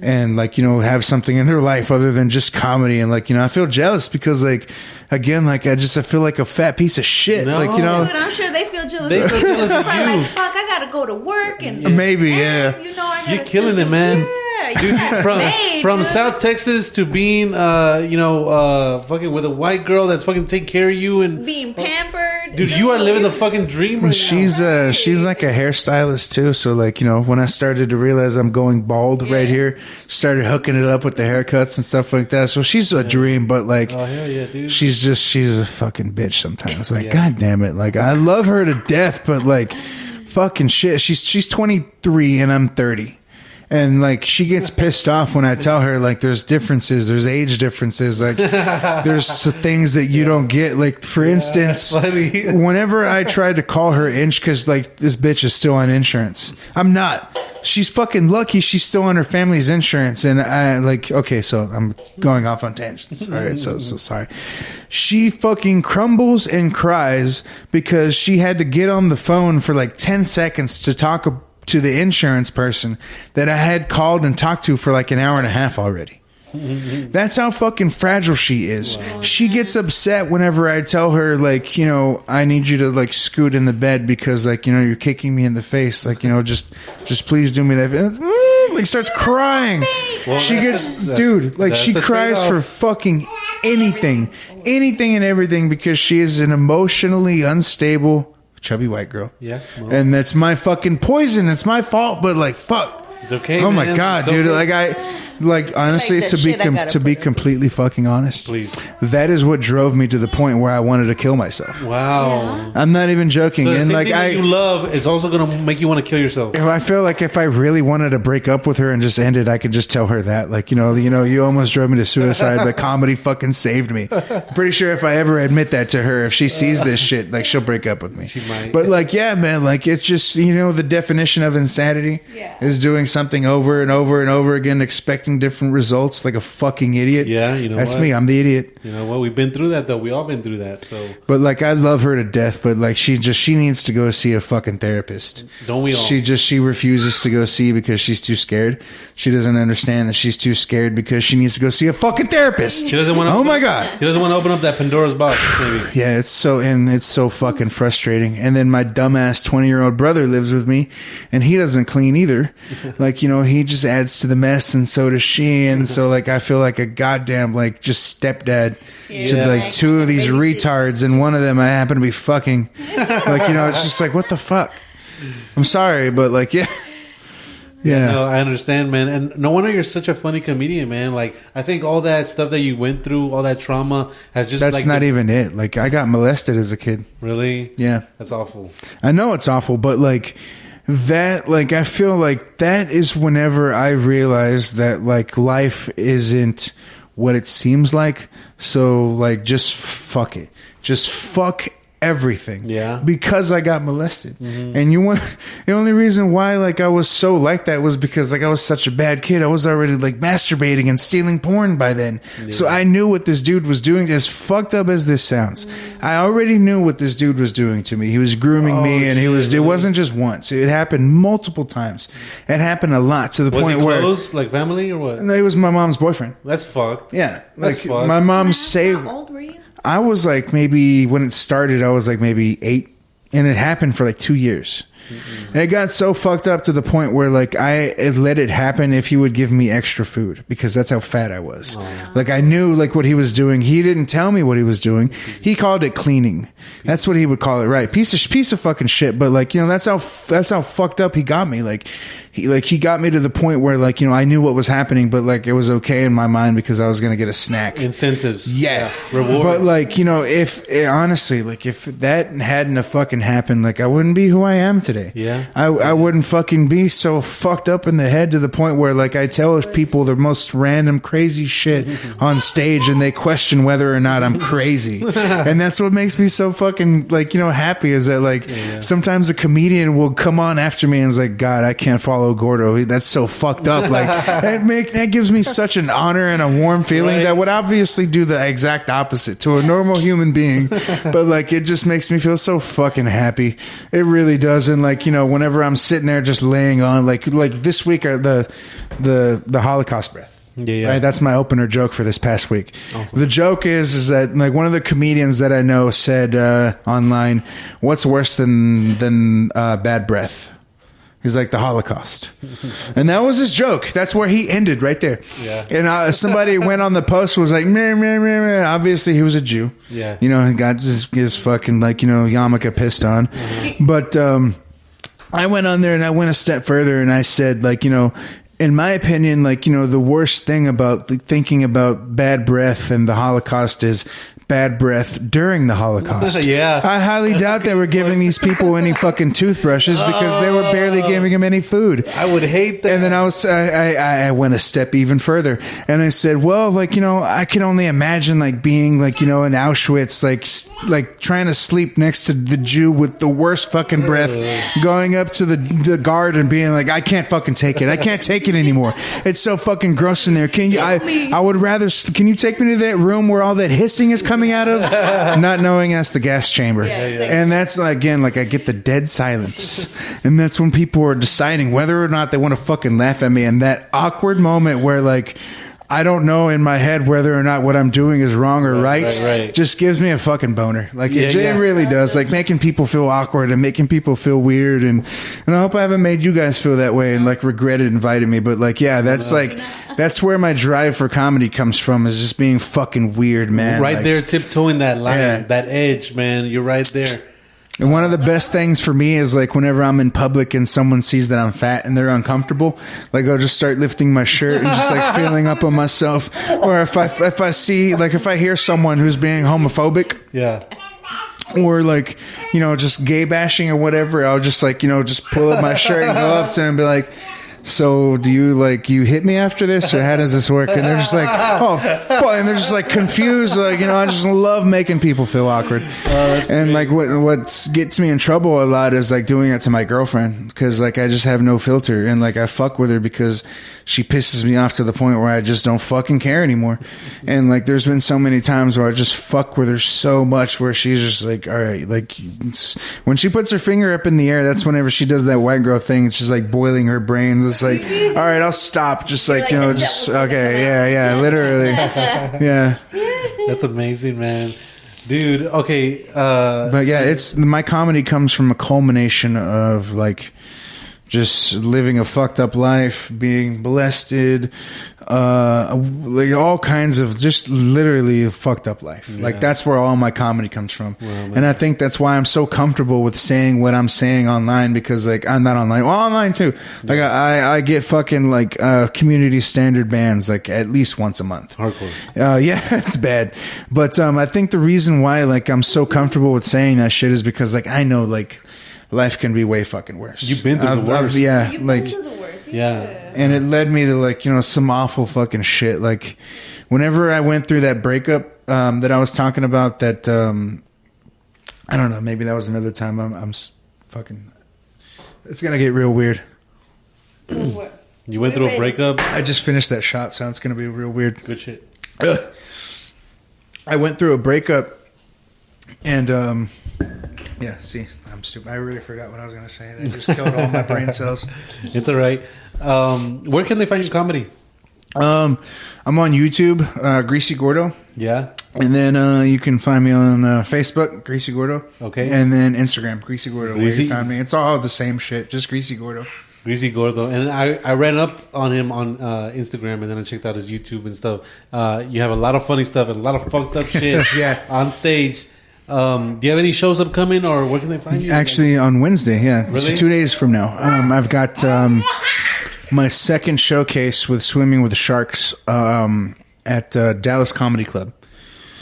and like, you know, have something in their life other than just comedy. And like, you know, I feel jealous because like, again, like I just, I feel like a fat piece of shit. No. Like, you know, Dude, I'm sure they feel jealous. They feel jealous of you. Like, fuck, I gotta go to work and maybe, and, yeah. you know, I gotta You're killing still it, man. do- Yeah, you from made, from. South Texas to being, uh, you know, uh, fucking with a white girl that's fucking taking care of you and being pampered. dude, you are living the fucking dream right She's uh she's like a hairstylist too. So like you know when I started to realize I'm going bald right here, started hooking it up with the haircuts and stuff like that. So she's a dream, but like. Oh hell yeah, dude. she's just she's a fucking bitch sometimes. Like god damn it, like I love her to death, but like fucking shit. She's she's 23 and I'm 30. And like she gets pissed off when I tell her like there's differences, there's age differences, like there's things that you don't get. Like for instance, whenever I tried to call her inch because like this bitch is still on insurance, I'm not. She's fucking lucky she's still on her family's insurance, and I like okay, so I'm going off on tangents. All right, so so sorry. She fucking crumbles and cries because she had to get on the phone for like ten seconds to talk to the insurance person that I had called and talked to for like an hour and a half already. That's how fucking fragile she is. She gets upset whenever I tell her, like, you know, I need you to like scoot in the bed because, like, you know, you're kicking me in the face. Like, you know, just, just please do me that. Mm, Like, starts crying. she gets, dude, like, she cries for fucking anything, anything and everything because she is an emotionally unstable, chubby white girl. Yeah, well. and that's my fucking poison. It's my fault, but like, fuck. It's okay. Oh my god, It's dude! okay. Like I, like honestly, the to be shit I com- gotta to be put in. completely fucking honest, Please. that is what drove me to the point where I wanted to kill myself. Wow. I'm not even joking, So the and same like thing I, that you love is also gonna make you want to kill yourself. if I feel like if I really wanted to break up with her and just end it, I could just tell her that, like you know, you know, you almost drove me to suicide, but comedy fucking saved me. Pretty sure if I ever admit that to her, if she sees this shit, like she'll break up with me. She might. But like, yeah, man, like it's just you know the definition of insanity Yeah. is doing something over and over and over again, expecting different results, like a fucking idiot. Yeah, you know that's what? me. I'm the idiot. You know what? We've been through that though. We all been through that. So But like, I love her to death. But like, she just she needs to go see a fucking therapist. Don't we all? She just she refuses to go see because she's too scared. She doesn't understand that she's too scared because she needs to go see a fucking therapist. she doesn't want to. Oh my god. She doesn't want to open up that Pandora's box. Maybe. Yeah, it's so and it's so fucking frustrating. And then my dumbass twenty year old brother lives with me, and he doesn't clean either. like you know, he just adds to the mess, and so does she. And so like I feel like a goddamn like just stepdad to like two of these retards, and one of them I happen to be fucking. like you know, it's just like what the fuck. I'm sorry, but like yeah, yeah. No, I understand, man. And no wonder you're such a funny comedian, man. Like I think all that stuff that you went through, all that trauma, has just That's like not the- even it. Like I got molested as a kid. really. Yeah. that's awful. I know it's awful, but like that, like I feel like that is whenever I realize that like life isn't what it seems like. So like just fuck it. Just fuck everything. Yeah. Because I got molested. Mm-hmm. And you want the only reason why like I was so like that was because like I was such a bad kid. I was already like masturbating and stealing porn by then. So I knew what this dude was doing as fucked up as this sounds. Mm. I already knew what this dude was doing to me. He was grooming oh, me and he was it wasn't just once. It happened multiple times. It happened a lot to the Was he point where close, like family or what? No, he was my mom's boyfriend. That's fucked. Yeah, That's like fucked. my mom saved. How old were you? I was like maybe when it started, I was like maybe eight, and it happened for like two years. And it got so fucked up to the point where like I let it happen if he would give me extra food because that's how fat I was. Like I knew like what he was doing. He didn't tell me what he was doing. He called it cleaning. That's what he would call it, right? Piece of piece of fucking shit. But like you know that's how that's how fucked up he got me. Like he like he got me to the point where like you know I knew what was happening, but like it was okay in my mind because I was gonna get a snack. Incentives. Yeah. Rewards. But like, you know, if eh, honestly, like if that hadn't have fucking happened, like I wouldn't be who I am today. Yeah. I I wouldn't fucking be so fucked up in the head to the point where like I tell people the most random crazy shit on stage and they question whether or not I'm crazy. and that's what makes me so fucking like, you know, happy is that like sometimes a comedian will come on after me and is like, God, I can't follow Gordo. That's so fucked up. Like that make that gives me such an honor and a warm feeling Right. that would obviously do the exact opposite to a normal human being. but like it just makes me feel so fucking happy. It really does. And like, you know, whenever I'm sitting there just laying on like like this week uh, the the the Holocaust breath. Yeah, yeah. Right, that's my opener joke for this past week. The joke is is that like one of the comedians that I know said uh, online, "What's worse than than uh, bad breath?" He's like the Holocaust, and that was his joke. That's where he ended right there. Yeah. And uh, somebody went on the post was like, meh, meh, meh, meh. obviously he was a Jew. Yeah. You know, he got his, his fucking like you know yarmulke pissed on, but um, I went on there and I went a step further and I said like you know. In my opinion, like you know, the worst thing about thinking about bad breath and the Holocaust is bad breath during the Holocaust. Yeah. I highly doubt they were giving these people any fucking toothbrushes because they were barely oh. giving them any food. I would hate that. And then I was, I, I, I went a step even further, and I said, well, like you know, I can only imagine like being like you know in Auschwitz, like like trying to sleep next to the Jew with the worst fucking breath, going up to the the guard and being like, I can't fucking take it, I can't take it anymore. It's so fucking gross in there. Can you? I I would rather. Can you take me to that room where all that hissing is coming out of? Not knowing that's the gas chamber, and that's again like I get the dead silence, and that's when people are deciding whether or not they want to fucking laugh at me, and that awkward moment where like. I don't know in my head whether or not what I'm doing is wrong or right. right, right. Just gives me a fucking boner. Like it, Yeah, it really does. Like making people feel awkward and making people feel weird. And and I hope I haven't made you guys feel that way and like regretted inviting me. But like, yeah, that's like that's where my drive for comedy comes from. Is just being fucking weird, man. right Like, there, tiptoeing that line, Yeah. that edge, man. You're right there. And one of the best things for me is like whenever I'm in public and someone sees that I'm fat and they're uncomfortable, like I'll just start lifting my shirt and just like feeling up on myself. Or if I if I see like if I hear someone who's being homophobic Yeah. or like you know just gay bashing or whatever, I'll just like you know just pull up my shirt and go up to them and be like. So do you like you hit me after this or how does this work? And they're just like, oh, fuck. and they're just like confused. Like you know, I just love making people feel awkward. Oh, and like what what gets me in trouble a lot is like doing it to my girlfriend because like I just have no filter and like I fuck with her because she pisses me off to the point where I just don't fucking care anymore. And like there's been so many times where I just fuck with her so much where she's just like, all right, like when she puts her finger up in the air, that's whenever she does that white girl thing. It's just like boiling her brain. It's like, all right, I'll stop. Just like, you know, just okay, yeah, yeah, literally, yeah. That's amazing, man. Dude, okay. Uh, But yeah, it's my comedy comes from a culmination of like just living a fucked up life, being molested, uh, like all kinds of just literally a fucked up life. Like that's where all my comedy comes from, and I think that's why I'm so comfortable with saying what I'm saying online because like I'm not online, well online too. Like I, I, I get fucking like uh, community standard bands like at least once a month. hardcore. Uh, yeah, it's bad. But um, I think the reason why like I'm so comfortable with saying that shit is because like I know like life can be way fucking worse. You've been through the I've- I've- worst. yeah, You've like been to the worst. Yeah. and it led me to like you know some awful fucking shit. Like whenever I went through that breakup um, that I was talking about, that um, I don't know, maybe that was another time. I'm, I'm fucking. It's gonna get real weird. What? You went through a breakup. I just finished that shot, so it's gonna be real weird. Good shit. I went through a breakup, and um, yeah. See, I'm stupid. I really forgot what I was gonna say. That just killed all my brain cells. It's all right. Um, where can they find your comedy? Um, I'm on YouTube, uh, Greasy Gordo, Yeah. and then uh, you can find me on uh, Facebook, Greasy Gordo. Okay. and then Instagram, Greasy Gordo. Where Greasy- you found me? It's all the same shit. Just Greasy Gordo. Greasy Gordo. And I, I ran up on him on uh, Instagram and then I checked out his YouTube and stuff. Uh, you have a lot of funny stuff and a lot of fucked up shit Yeah. on stage. Um, do you have any shows upcoming or where can they find you? Actually, on Wednesday, yeah, it's two days from now. Um, I've got um, my second showcase with Swimming with the Sharks um, at uh, Dallas Comedy Club.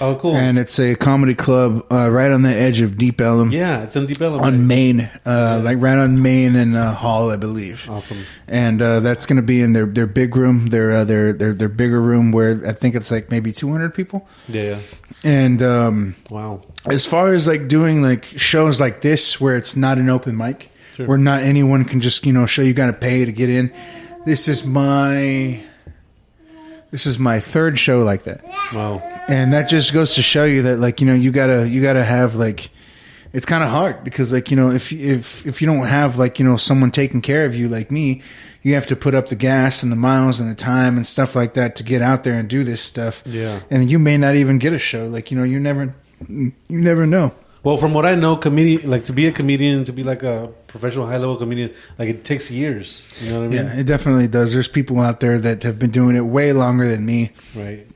Oh, cool. and it's a comedy club uh, right on the edge of Deep Ellum. yeah, it's in Deep Ellum. On Main, uh, like right on Main and uh, Hall, I believe. Awesome. And uh, that's going to be in their, their big room, their uh, their their their bigger room where I think it's like maybe two hundred people. Yeah, yeah. And um, Wow. as far as like doing like shows like this where it's not an open mic, Sure. where not anyone can just you know show you got to pay to get in. This is my this is my third show like that Wow. and that just goes to show you that like you know you gotta you gotta have like it's kind of hard because like you know if if if you don't have like you know someone taking care of you like me you have to put up the gas and the miles and the time and stuff like that to get out there and do this stuff Yeah. and you may not even get a show like you know you never you never know Well, from what I know, comedian like to be a comedian, to be like a professional high level comedian, like it takes years. You know what I mean? Yeah, it definitely does. There's people out there that have been doing it way longer than me. Right.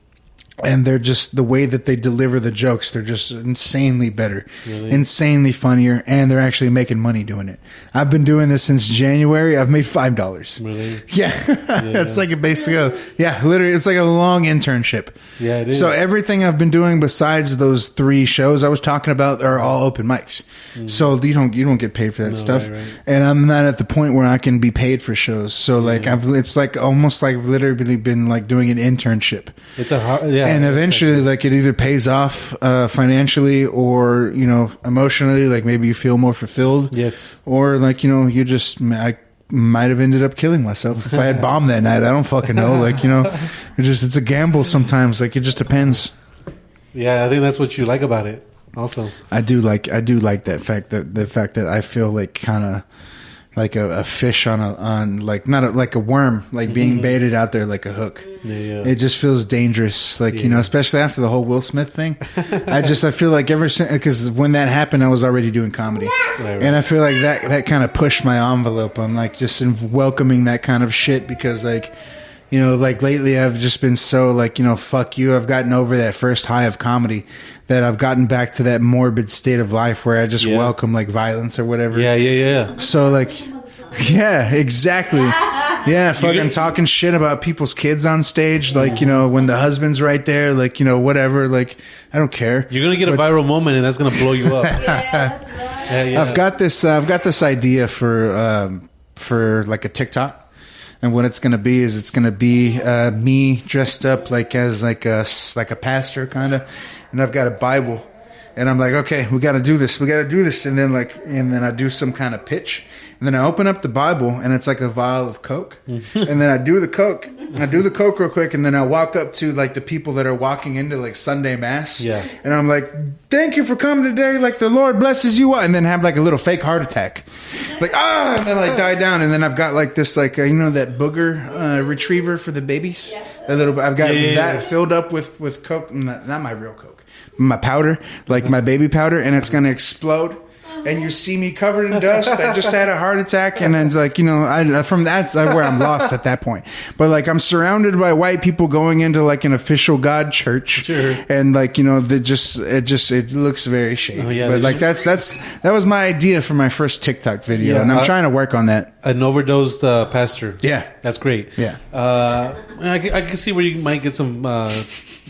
And they're just the way that they deliver the jokes they're just insanely better Really? insanely funnier and they're actually making money doing it i've been doing this since january i've made five dollars Really? yeah, it's like a basic yeah literally it's like a long internship Yeah, it is. so everything i've been doing besides those three shows i was talking about are all open mics so you don't you don't get paid for that Mm. No, stuff right, right. and i'm not at the point where i can be paid for shows so like i've it's like almost like literally been like doing an internship It's a hard, yeah. And eventually like it either pays off uh, financially or you know emotionally like maybe you feel more fulfilled. Yes. or like you know you just i might have ended up killing myself if i had bombed that night. I don't fucking know. Like you know it just it's a gamble sometimes. Like it just depends. Yeah, I think that's what you like about it. Also, i do like i do like that fact that the fact that i feel like kind of like a, a fish on a on like not a, like a worm like being mm-hmm. baited out there like a hook yeah, yeah. It just feels dangerous, like you know, especially after the whole Will Smith thing. I just I feel like ever since because when that happened, I was already doing comedy, right. and I feel like that that kind of pushed my envelope. I'm like just in welcoming that kind of shit because like you know like lately I've just been so like you know fuck you. I've gotten over that first high of comedy that I've gotten back to that morbid state of life where I just Yeah. welcome like violence or whatever. yeah, yeah, yeah. So like, yeah, exactly. Yeah, fucking gonna- talking shit about people's kids on stage, like you know when the husband's right there, like you know whatever. Like I don't care. You're gonna get a viral moment, and that's gonna blow you up. yeah, yeah. I've got this. Uh, I've got this idea for um, for like a TikTok. And what it's gonna be is it's gonna be uh, me dressed up like as like a like a pastor kind of, and I've got a Bible, and I'm like, okay, we got to do this, we got to do this, and then like, and then I do some kind of pitch, and then I open up the Bible, and it's like a vial of Coke, and then I do the Coke, I do the Coke real quick, and then I walk up to like the people that are walking into like Sunday Mass, Yeah. and I'm like, thank you for coming today. Like the Lord blesses you. And then have like a little fake heart attack. Like, ah, and then like die down. And then I've got like this, like, uh, you know, that booger uh, retriever for the babies. A little bit. I've got Yeah, yeah, that yeah. filled up with, with Coke. Not, not my real Coke. My powder, like my baby powder. And it's to explode. And you see me covered in dust. I just had a heart attack, and then like you know, I from that's where I'm lost at that point. But like I'm surrounded by white people going into like an official God church, Sure. and like you know the just it just it looks very shady Oh, yeah, but like that's that's that was my idea for my first tiktok video Yeah, and i'm I- trying to work on that An overdosed uh, pastor. Yeah. that's great. Yeah. uh, I, can- I can see where you might get some uh,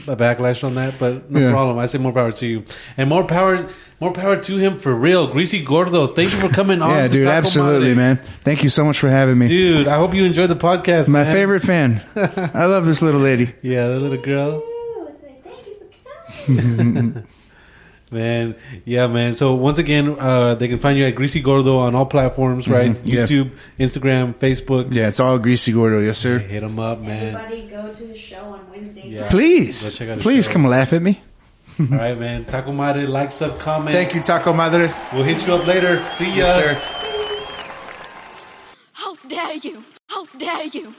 a backlash on that, but no Yeah. problem. I say more power to you, and more power, more power to him for real. Greasy Gordo, thank you for coming on. yeah to dude Taco absolutely Madre. man thank you so much for having me Dude, I hope you enjoyed the podcast. my man. favorite fan i love this little lady Yeah, the little girl. Thank you for coming. Man, yeah, man. So once again, uh, they can find you at Greasy Gordo on all platforms, right? Mhm, yeah. YouTube, Instagram, Facebook. yeah it's all greasy gordo yes sir Hit them up, man. Everybody go to his show on Wednesday. Yeah. please check out the please show. come laugh at me All right, man. Taco Madre, like, sub, comment. thank you taco madre We'll hit you up later. See ya. yes sir How dare you! How dare you!